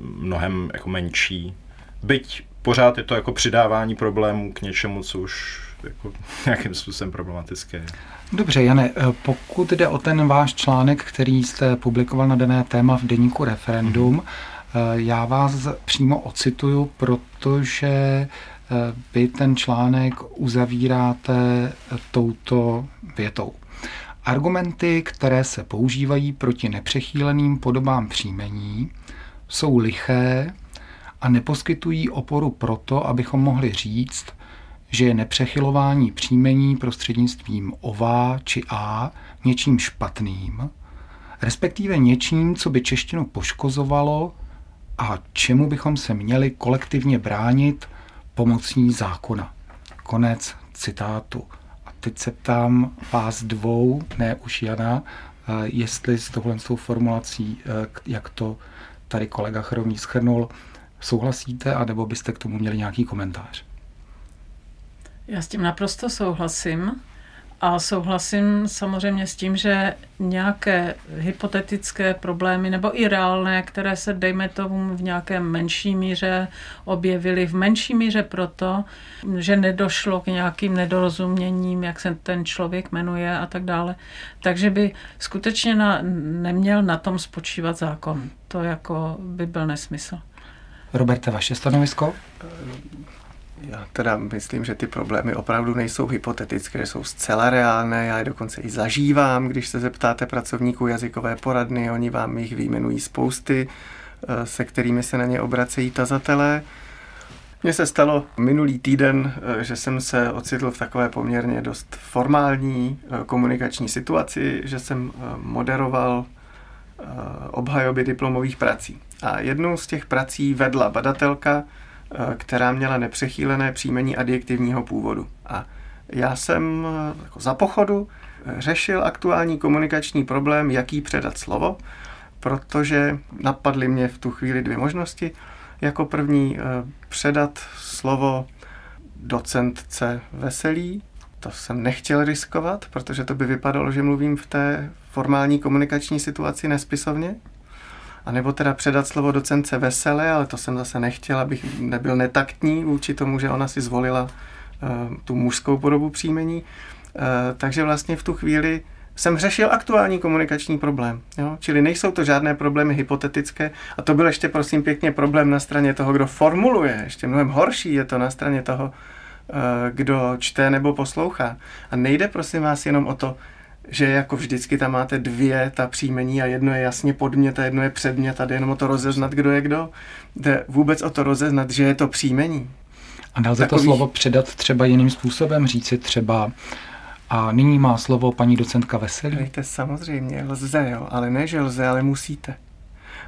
mnohem jako menší. Byť pořád je to jako přidávání problémů k něčemu, co už jako nějakým způsobem problematické.
Dobře, Jane, eh, pokud jde o ten váš článek, který jste publikoval na dané téma v deníku Referendum, mm-hmm. já vás přímo ocituju, protože eh, vy ten článek uzavíráte touto větou. Argumenty, které se používají proti nepřechýleným podobám příjmení, jsou liché a neposkytují oporu proto, abychom mohli říct, že je nepřechylování příjmení prostřednictvím ová či a něčím špatným, respektive něčím, co by češtinu poškozovalo a čemu bychom se měli kolektivně bránit pomocí zákona. Konec citátu. A teď se ptám vás dvou, ne už Jana, eh, jestli s tohle s tou formulací, eh, jak to tady kolega Chromý schrnul, souhlasíte, anebo byste k tomu měli nějaký komentář?
Já s tím naprosto souhlasím. A souhlasím samozřejmě s tím, že nějaké hypotetické problémy nebo i reálné, které se, dejme tomu, v nějaké menší míře objevily, v menší míře proto, že nedošlo k nějakým nedorozuměním, jak se ten člověk jmenuje a tak dále. Takže by skutečně na, neměl na tom spočívat zákon. To jako by byl nesmysl.
Roberte, vaše stanovisko?
Já teda myslím, že ty problémy opravdu nejsou hypotetické, jsou zcela reálné. Já je dokonce i zažívám, když se zeptáte pracovníků jazykové poradny, oni vám jich výjmenují spousty, eh, se kterými se na ně obracejí tazatelé. Mně se stalo minulý týden, eh, že jsem se ocitl v takové poměrně dost formální eh, komunikační situaci, že jsem moderoval obhajoby diplomových prací. A jednou z těch prací vedla badatelka, která měla nepřechýlené příjmení adjektivního původu. A já jsem eh, jako za pochodu eh, řešil aktuální komunikační problém, jaký předat slovo, protože napadly mě v tu chvíli dvě možnosti. Jako první předat slovo docentce Veselý, to jsem nechtěl riskovat, protože to by vypadalo, že mluvím v té formální komunikační situaci nespisovně. A nebo teda předat slovo docence Vesele, ale to jsem zase nechtěl, abych nebyl netaktní vůči tomu, že ona si zvolila uh, tu mužskou podobu příjmení. Uh, takže vlastně v tu chvíli jsem řešil aktuální komunikační problém. Jo? Čili nejsou to žádné problémy hypotetické. A to byl ještě, prosím pěkně, problém na straně toho, kdo formuluje. Ještě mnohem horší je to na straně toho, eh, kdo čte nebo poslouchá. A nejde, prosím vás, jenom o to, že jako vždycky tam máte dvě ta příjmení a jedno je jasně podmět a jedno je předmět a jde jenom o to rozeznat, kdo je kdo. Jde vůbec o to rozeznat, že je to příjmení.
A nelze Takový... to slovo předat třeba jiným způsobem, říci třeba a nyní má slovo paní docentka Veselý.
Víte, samozřejmě, lze, jo, ale ne, že lze, ale musíte.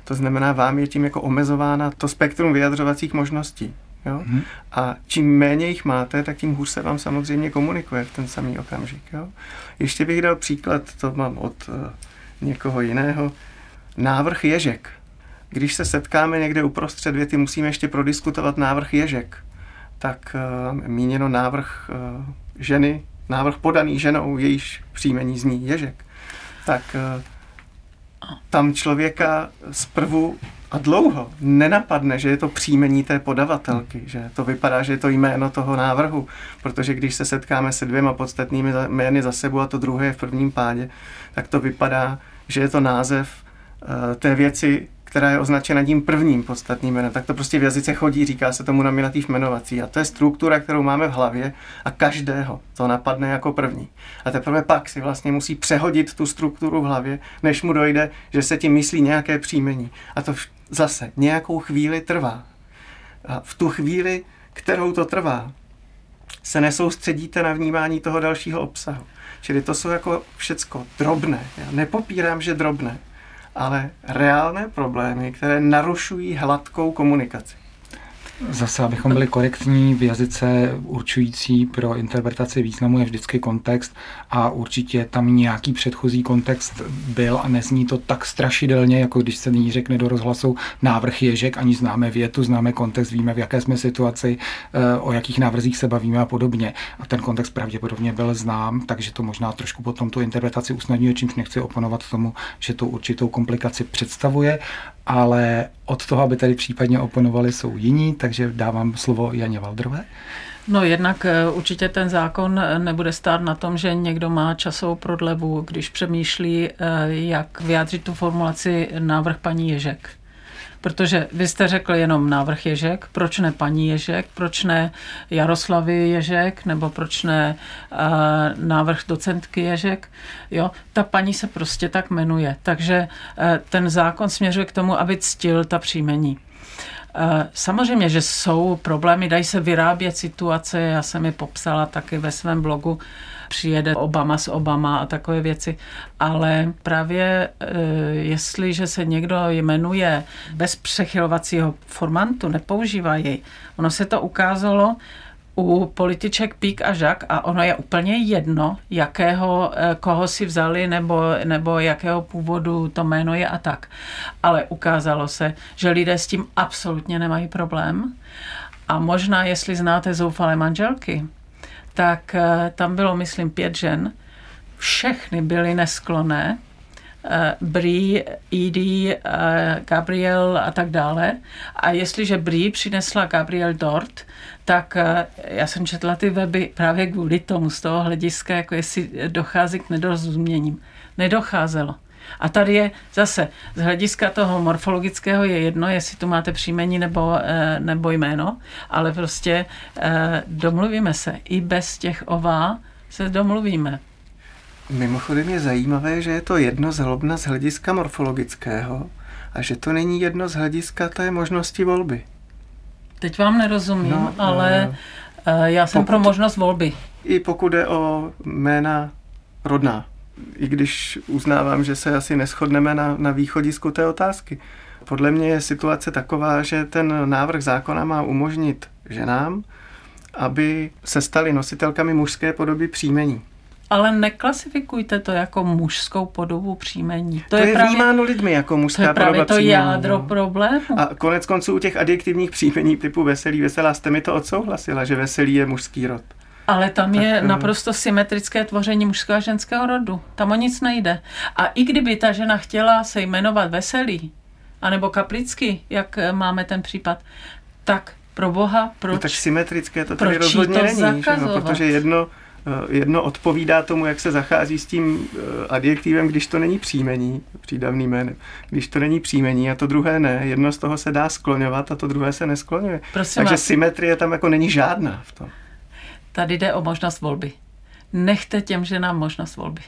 To znamená, vám je tím jako omezována to spektrum vyjadřovacích možností. Jo? Hmm. A čím méně jich máte, tak tím hůř se vám samozřejmě komunikuje v ten samý okamžik. Jo? Ještě bych dal příklad, to mám od uh, někoho jiného. Návrh ježek. Když se setkáme někde uprostřed věty, musíme ještě prodiskutovat návrh ježek. Tak uh, míněno návrh uh, ženy, návrh podaný ženou, jejíž příjmení zní ježek. Tak uh, tam člověka zprvu a dlouho. Nenapadne, že je to příjmení té podavatelky, že to vypadá, že je to jméno toho návrhu, protože když se setkáme se dvěma podstatnými jmény za sebou a to druhé je v prvním pádě, tak to vypadá, že je to název uh, té věci, která je označena tím prvním podstatným jménem, tak to prostě v jazyce chodí, říká se tomu nominativ jmenovací. A to je struktura, kterou máme v hlavě a každého to napadne jako první. A teprve pak si vlastně musí přehodit tu strukturu v hlavě, než mu dojde, že se tím myslí nějaké příjmení. A to zase nějakou chvíli trvá. A v tu chvíli, kterou to trvá, se nesoustředíte na vnímání toho dalšího obsahu. Čili to jsou jako všecko drobné. Já nepopírám, že drobné, ale reálné problémy, které narušují hladkou komunikaci.
Zase, abychom byli korektní, v jazyce určující pro interpretaci významu je vždycky kontext a určitě tam nějaký předchozí kontext byl a nezní to tak strašidelně, jako když se nyní řekne do rozhlasu návrh ježek, ani známe větu, známe kontext, víme, v jaké jsme situaci, eh, o jakých návrzích se bavíme a podobně. A ten kontext pravděpodobně byl znám, takže to možná trošku potom tu interpretaci usnadňuje, čímž nechci oponovat tomu, že to určitou komplikaci představuje ale od toho, aby tady případně oponovali, jsou jiní, takže dávám slovo Janě Valdrové.
No jednak eh, určitě ten zákon eh, nebude stát na tom, že někdo má časovou prodlevu, když přemýšlí, eh, jak vyjádřit tu formulaci návrh paní Ježek. Protože vy jste řekl jenom návrh Ježek, proč ne paní Ježek, proč ne Jaroslavy Ježek, nebo proč ne uh, návrh docentky Ježek. Jo, ta paní se prostě tak jmenuje. Takže uh, ten zákon směřuje k tomu, aby ctil ta příjmení. Samozřejmě, že jsou problémy, dají se vyrábět situace, já jsem je popsala taky ve svém blogu, přijede Obama s Obama a takové věci. Ale právě e, jestliže se někdo jmenuje bez přechylovacího formantu, nepoužívá jej, ono se to ukázalo, u političek Pík a Žak a ono je úplně jedno, jakého, e, koho si vzali nebo, nebo jakého původu to jméno je a tak. Ale ukázalo se, že lidé s tím absolutně nemají problém. A možná, jestli znáte zoufalé manželky, tak eh, tam bylo, myslím, pět žen. Všechny byly nesklonné. Eh, Brie, Edie, eh, Gabriel a tak dále. A jestliže Brie přinesla Gabriel dort, tak já jsem četla ty weby právě kvůli tomu, z toho hlediska, jako jestli dochází k nedorozuměním. Nedocházelo. A tady je zase z hlediska toho morfologického je jedno, jestli tu máte příjmení nebo, eh, nebo jméno, ale prostě eh, domluvíme se. I bez těch ová se domluvíme.
Mimochodem je zajímavé, že je to jedno zhlobna z hlediska morfologického a že to není jedno z hlediska té možnosti volby.
Teď vám nerozumím, no, ale uh, já jsem pokud, pro možnost volby.
I pokud je o jména rodná i když uznávám, že se asi neschodneme na, na východisku té otázky. Podle mě je situace taková, že ten návrh zákona má umožnit ženám, aby se staly nositelkami mužské podoby příjmení.
Ale neklasifikujte to jako mužskou podobu příjmení.
To, to je, je právě, vnímáno lidmi jako mužská
to je
právě
to
příjmení.
jádro no. problému.
A konec konců u těch adjektivních příjmení typu veselý, veselá jste mi to odsouhlasila, že veselý je mužský rod.
Ale tam tak, je naprosto symetrické tvoření mužského a ženského rodu. Tam o nic nejde. A i kdyby ta žena chtěla se jmenovat Veselý, anebo Kaplický, jak eh, máme ten případ, tak pro boha, proč? No,
tak symetrické to tady rozhodně to není, že no, protože jedno, eh, jedno odpovídá tomu, jak se zachází s tím eh, adjektivem, když to není příjmení, přídavný jménem, když to není příjmení a to druhé ne. Jedno z toho se dá skloňovat a to druhé se neskloňuje. Prosím Takže vás. symetrie tam jako není žádná v tom.
Tady jde o možnost volby. Nechte těm ženám možnost volby.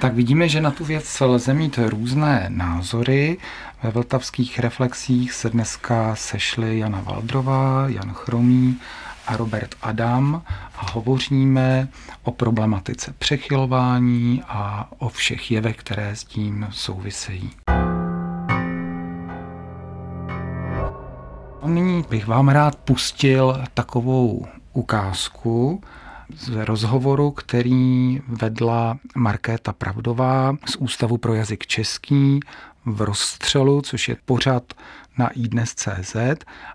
Tak vidíme, že na tu věc lze mít různé názory. Ve vltavských reflexích se dneska sešli Jana Valdrová, Jan Chromý a Robert Adam a hovoříme o problematice přechylování a o všech jevech, které s tím souvisejí. nyní bych vám rád pustil takovou ukázku z rozhovoru, který vedla Markéta Pravdová z Ústavu pro jazyk český v rozstřelu, což je pořad na iDnes.cz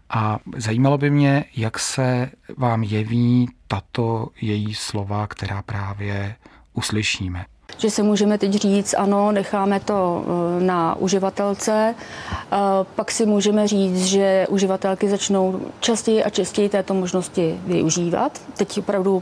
a zajímalo by mě, jak se vám jeví tato její slova, která právě uslyšíme
že si můžeme teď říct, ano, necháme to eh, na uživatelce, eh, pak si můžeme říct, že uživatelky začnou častěji a častěji této možnosti využívat. Teď opravdu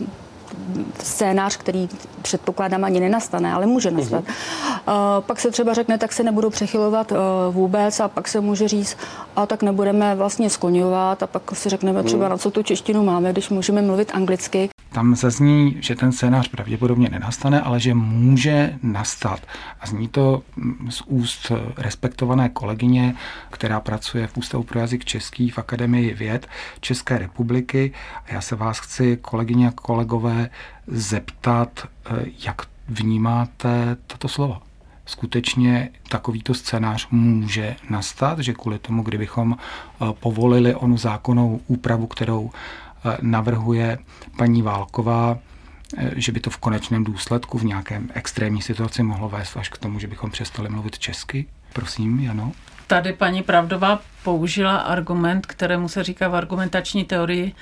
scénář, který předpokládám ani nenastane, ale může nastat. Uh-huh. Pak se třeba řekne, tak se nebudu přechylovat vůbec a pak se může říct, a tak nebudeme vlastně skloňovat a pak si řekneme třeba, na co tu češtinu máme, když můžeme mluvit anglicky.
Tam zazní, že ten scénář pravděpodobně nenastane, ale že může nastat. A zní to mm, z úst respektované kolegyně, která pracuje v Ústavu pro jazyk český v Akademii věd České republiky. A já se vás chci, kolegyně a kolegové, zeptat, eh, jak vnímáte tato slova skutečně takovýto scénář může nastat, že kvůli tomu, kdybychom eh, povolili onu zákonnou úpravu, kterou navrhuje paní Válková, eh, že by to v konečném důsledku v nějakém extrémní situaci mohlo vést až k tomu, že bychom přestali mluvit česky. Prosím, Jano.
Tady paní Pravdová použila argument, kterému se říká v argumentační teorii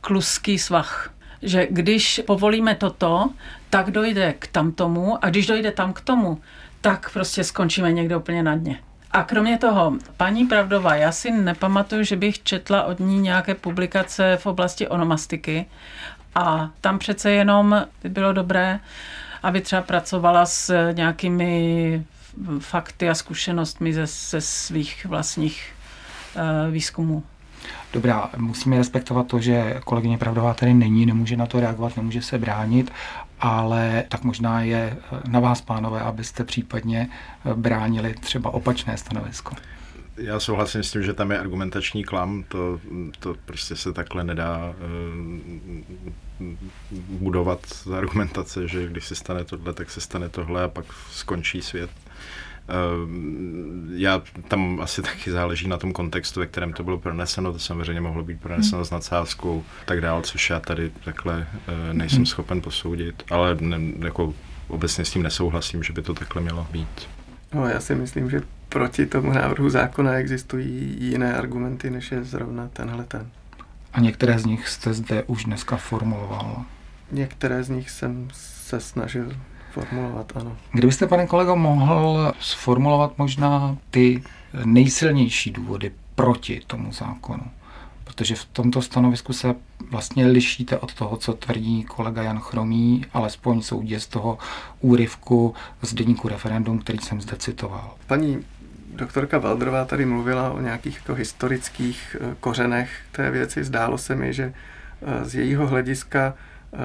kluský svah. Že když povolíme toto, tak dojde k tamtomu a když dojde tam k tomu, tak prostě skončíme někde úplně na dně. A kromě toho, paní Pravdová, já si nepamatuju, že bych četla od ní nějaké publikace v oblasti onomastiky a tam přece jenom by bylo dobré, aby třeba pracovala s nějakými fakty a zkušenostmi ze, ze svých vlastních uh, výzkumů.
Dobrá, musíme respektovat to, že kolegyně Pravdová tady není, nemůže na to reagovat, nemůže se bránit, ale tak možná je na vás, pánové, abyste případně bránili třeba opačné stanovisko.
Já souhlasím s tím, že tam je argumentační klam, to, to prostě se takhle nedá uh, budovat argumentace, že když se stane tohle, tak se stane tohle a pak skončí svět. Ehm, já tam asi taky záleží na tom kontextu, ve kterém to bylo proneseno, to samozřejmě mohlo být proneseno hmm. s nadsázkou tak dál, což já tady takhle eh, nejsem hmm. schopen posoudit, ale ne, jako obecně s tím nesouhlasím, že by to takhle mělo být.
No, já si myslím, že proti tomu návrhu zákona existují jiné argumenty, než je zrovna tenhle ten.
A některé z nich jste zde už dneska formuloval?
Některé z nich jsem se snažil formulovat, ano.
Kdybyste, pane kolego, mohl sformulovat možná ty nejsilnější důvody proti tomu zákonu? Protože v tomto stanovisku se vlastně lišíte od toho, co tvrdí kolega Jan Chromý, alespoň soudě z toho úryvku z deníku referendum, který jsem zde citoval.
Paní doktorka Valdrová tady mluvila o nějakých jako historických eh, kořenech té věci. Zdálo se mi, že eh, z jejího hlediska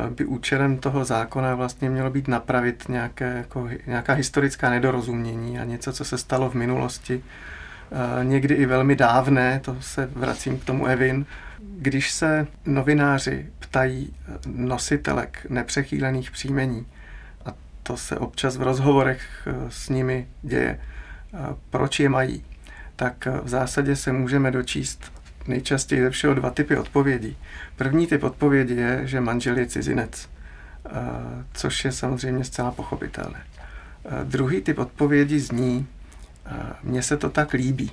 by účelem toho zákona vlastně mělo být napravit nějaké, jako, nějaká historická nedorozumění a něco, co se stalo v minulosti, někdy i velmi dávné, to se vracím k tomu Evin, když se novináři ptají nositelek nepřechýlených příjmení, a to se občas v rozhovorech s nimi děje, proč je mají, tak v zásadě se můžeme dočíst nejčastěji ze všeho dva typy odpovědí. První typ odpovědi je, že manžel je cizinec, eh, což je samozřejmě zcela pochopitelné. Eh, druhý typ odpovědi zní, eh, mně se to tak líbí,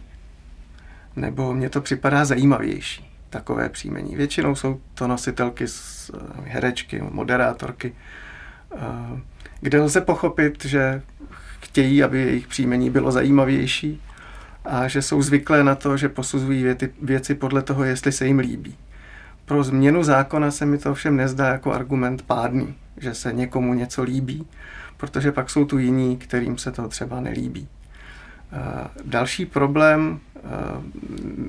nebo mně to připadá zajímavější, takové příjmení. Většinou jsou to nositelky, herečky, moderátorky, kde lze pochopit, že chtějí, aby jejich příjmení bylo zajímavější, a že jsou zvyklé na to, že posuzují věty, věci podle toho, jestli se jim líbí. Pro změnu zákona se mi to všem nezdá jako argument pádný, že se někomu něco líbí, protože pak jsou tu jiní, kterým se to třeba nelíbí. Další problém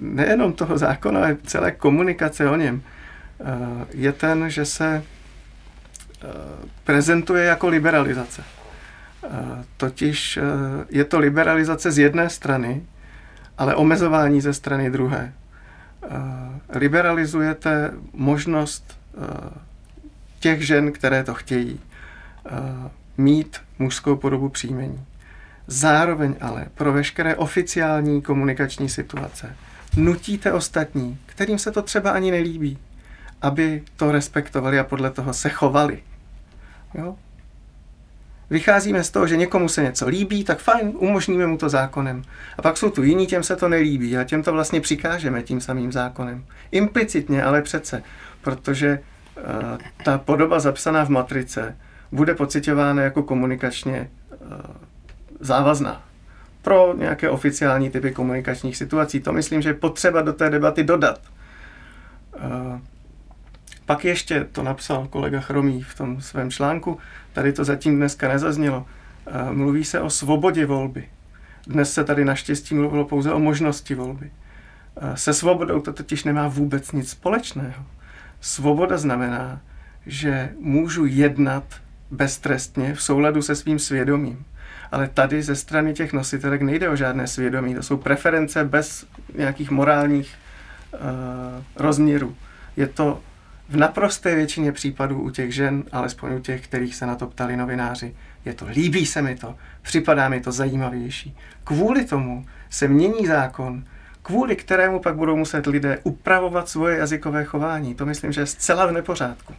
nejenom toho zákona, ale celé komunikace o něm je ten, že se prezentuje jako liberalizace. Totiž je to liberalizace z jedné strany, ale omezování ze strany druhé. Eh, liberalizujete možnost eh, těch žen, které to chtějí, eh, mít mužskou podobu příjmení. Zároveň ale pro veškeré oficiální komunikační situace nutíte ostatní, kterým se to třeba ani nelíbí, aby to respektovali a podle toho se chovali. Jo? Vycházíme z toho, že někomu se něco líbí, tak fajn, umožníme mu to zákonem. A pak jsou tu jiní, těm se to nelíbí a těm to vlastně přikážeme tím samým zákonem. Implicitně, ale přece, protože uh, ta podoba zapsaná v matrice bude pocitována jako komunikačně uh, závazná pro nějaké oficiální typy komunikačních situací. To myslím, že je potřeba do té debaty dodat. Uh, pak ještě to napsal kolega Chromý v tom svém článku, tady to zatím dneska nezaznělo. Mluví se o svobodě volby. Dnes se tady naštěstí mluvilo pouze o možnosti volby. Se svobodou to totiž nemá vůbec nic společného. Svoboda znamená, že můžu jednat beztrestně v souladu se svým svědomím. Ale tady ze strany těch nositelek nejde o žádné svědomí. To jsou preference bez nějakých morálních uh, rozměrů. Je to v naprosté většině případů u těch žen, alespoň u těch, kterých se na to ptali novináři, je to, líbí se mi to, připadá mi to zajímavější. Kvůli tomu se mění zákon, kvůli kterému pak budou muset lidé upravovat svoje jazykové chování. To myslím, že je zcela v nepořádku.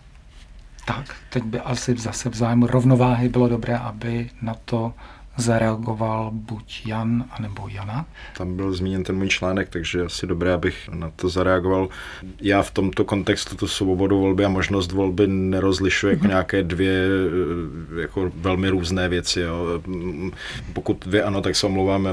Tak, teď by asi zase v zájmu rovnováhy bylo dobré, aby na to zareagoval buď Jan, anebo Jana.
Tam byl zmíněn ten můj článek, takže asi dobré, abych na to zareagoval. Já v tomto kontextu tu svobodu volby a možnost volby nerozlišuji jako mhm. nějaké dvě eh, jako velmi různé věci. Jo. Pokud dvě ano, tak se omlouvám.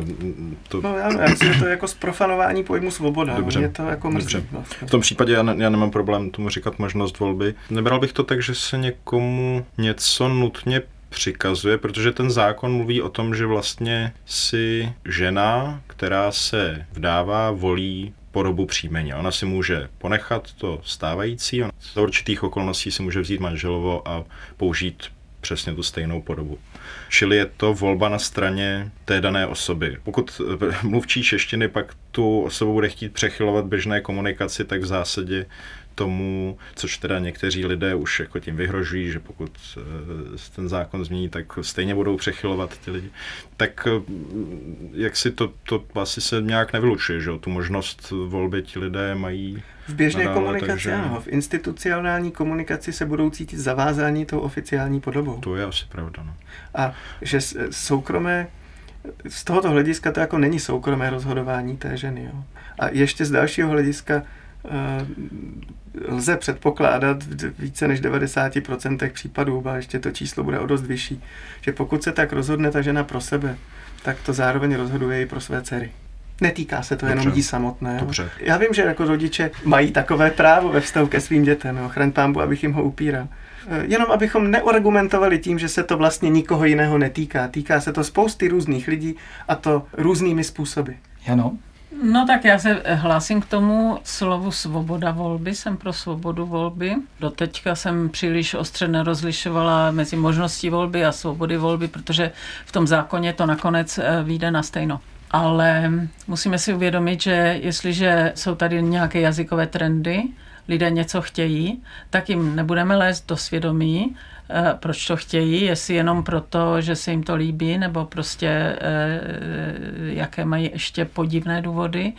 To... No já, já myslím, že to je jako zprofanování pojmu svoboda. Dobře. Je to jako mrzí,
Dobře. Vlastně. V tom případě já, ne, já nemám problém tomu říkat možnost volby. Nebral bych to tak, že se někomu něco nutně přikazuje, protože ten zákon mluví o tom, že vlastně si žena, která se vdává, volí podobu příjmení. Ona si může ponechat to stávající, ona za určitých okolností si může vzít manželovo a použít přesně tu stejnou podobu. Čili je to volba na straně té dané osoby. Pokud mluvčí češtiny pak tu osobu bude chtít přechylovat běžné komunikaci, tak v zásadě tomu, což teda někteří lidé už jako tím vyhrožují, že pokud eh, ten zákon změní, tak stejně budou přechylovat ty lidi, tak eh, jak si to, to asi se nějak nevylučuje, že tu možnost volby ti lidé mají
v běžné nadále, komunikaci takže... ano, v institucionální komunikaci se budou cítit zavázání tou oficiální podobou.
To je asi pravda. No.
A že soukromé z tohoto hlediska to jako není soukromé rozhodování té ženy. Jo. A ještě z dalšího hlediska lze předpokládat v více než 90% případů, a ještě to číslo bude o dost vyšší, že pokud se tak rozhodne ta žena pro sebe, tak to zároveň rozhoduje i pro své dcery. Netýká se to Dobře. jenom jí samotné. Dobře. Já vím, že jako rodiče mají takové právo ve vztahu ke svým dětem. Jo. Chraň pámbu, abych jim ho upíral. Eh, jenom abychom neargumentovali tím, že se to vlastně nikoho jiného netýká. Týká se to spousty různých lidí a to různými způsoby.
Ano.
No tak já se hlásím k tomu slovu svoboda volby, jsem pro svobodu volby. Doteďka jsem příliš ostře nerozlišovala mezi možností volby a svobody volby, protože v tom zákoně to nakonec eh, vyjde na stejno. Ale musíme si uvědomit, že jestliže jsou tady nějaké jazykové trendy, lidé něco chtějí, tak jim nebudeme lézt do svědomí, proč to chtějí, jestli jenom proto, že se jim to líbí, nebo prostě eh, jaké mají ještě podivné důvody,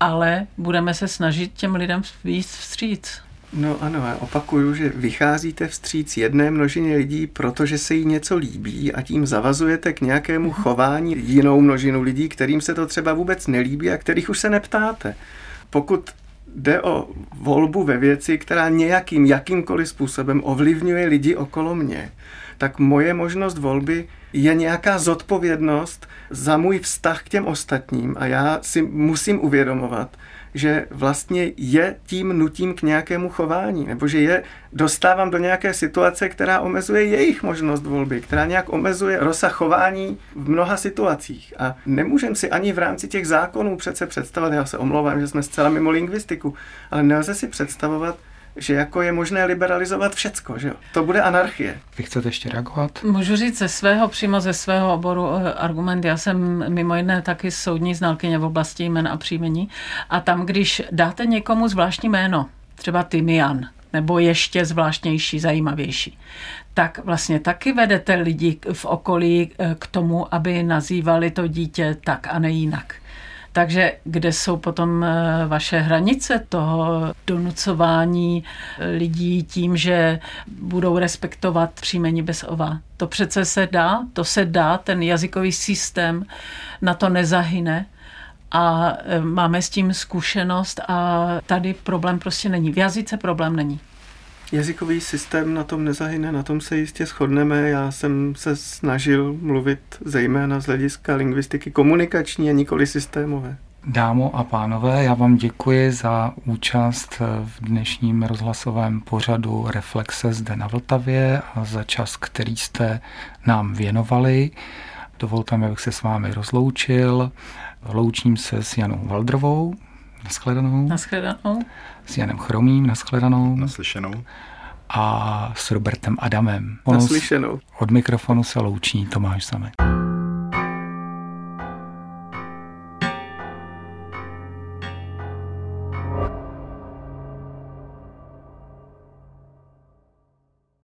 ale budeme se snažit těm lidem víc vstříc.
No ano, já opakuju, že vycházíte vstříc jedné množině lidí, protože se jí něco líbí a tím zavazujete k nějakému mhm. chování jinou množinu lidí, kterým se to třeba vůbec nelíbí a kterých už se neptáte. Pokud jde o volbu ve věci, která nějakým, jakýmkoliv způsobem ovlivňuje lidi okolo mě, tak moje možnost volby je nějaká zodpovědnost za můj vztah k těm ostatním a já si musím uvědomovat, že vlastně je tím nutím k nějakému chování, nebo že je dostávám do nějaké situace, která omezuje jejich možnost volby, která nějak omezuje rozsah chování v mnoha situacích. A nemůžeme si ani v rámci těch zákonů přece představovat, já se omlouvám, že jsme zcela mimo lingvistiku, ale nelze si představovat, že jako je možné liberalizovat všecko, že jo? To bude anarchie.
Vy chcete ještě reagovat?
Můžu říct ze svého, přímo ze svého oboru eh, argument. Já jsem mimo jiné taky soudní znalkyně v oblasti jmen a příjmení a tam, když dáte někomu zvláštní jméno, třeba Timian, nebo ještě zvláštnější, zajímavější, tak vlastně taky vedete lidi v okolí eh, k tomu, aby nazývali to dítě tak a ne jinak. Takže kde jsou potom eh, vaše hranice toho donucování eh, lidí tím, že budou respektovat příjmení bez ova? To přece se dá, to se dá, ten jazykový systém na to nezahyne a eh, máme s tím zkušenost a tady problém prostě není. V jazyce problém není.
Jazykový systém na tom nezahyne, na tom se jistě shodneme. Já jsem se snažil mluvit zejména z hlediska lingvistiky komunikační a nikoli systémové.
Dámo a pánové, já vám děkuji za účast v dnešním rozhlasovém pořadu Reflexe zde na Vltavě a za čas, který jste nám věnovali. Dovolte mi, abych se s vámi rozloučil. Loučím se s Janou Valdrovou. Naschledanou.
Naschledanou.
S Janem Chromým. Naschledanou.
Naslyšenou.
A s Robertem Adamem.
Naslyšenou.
Od mikrofonu se loučí Tomáš Samek.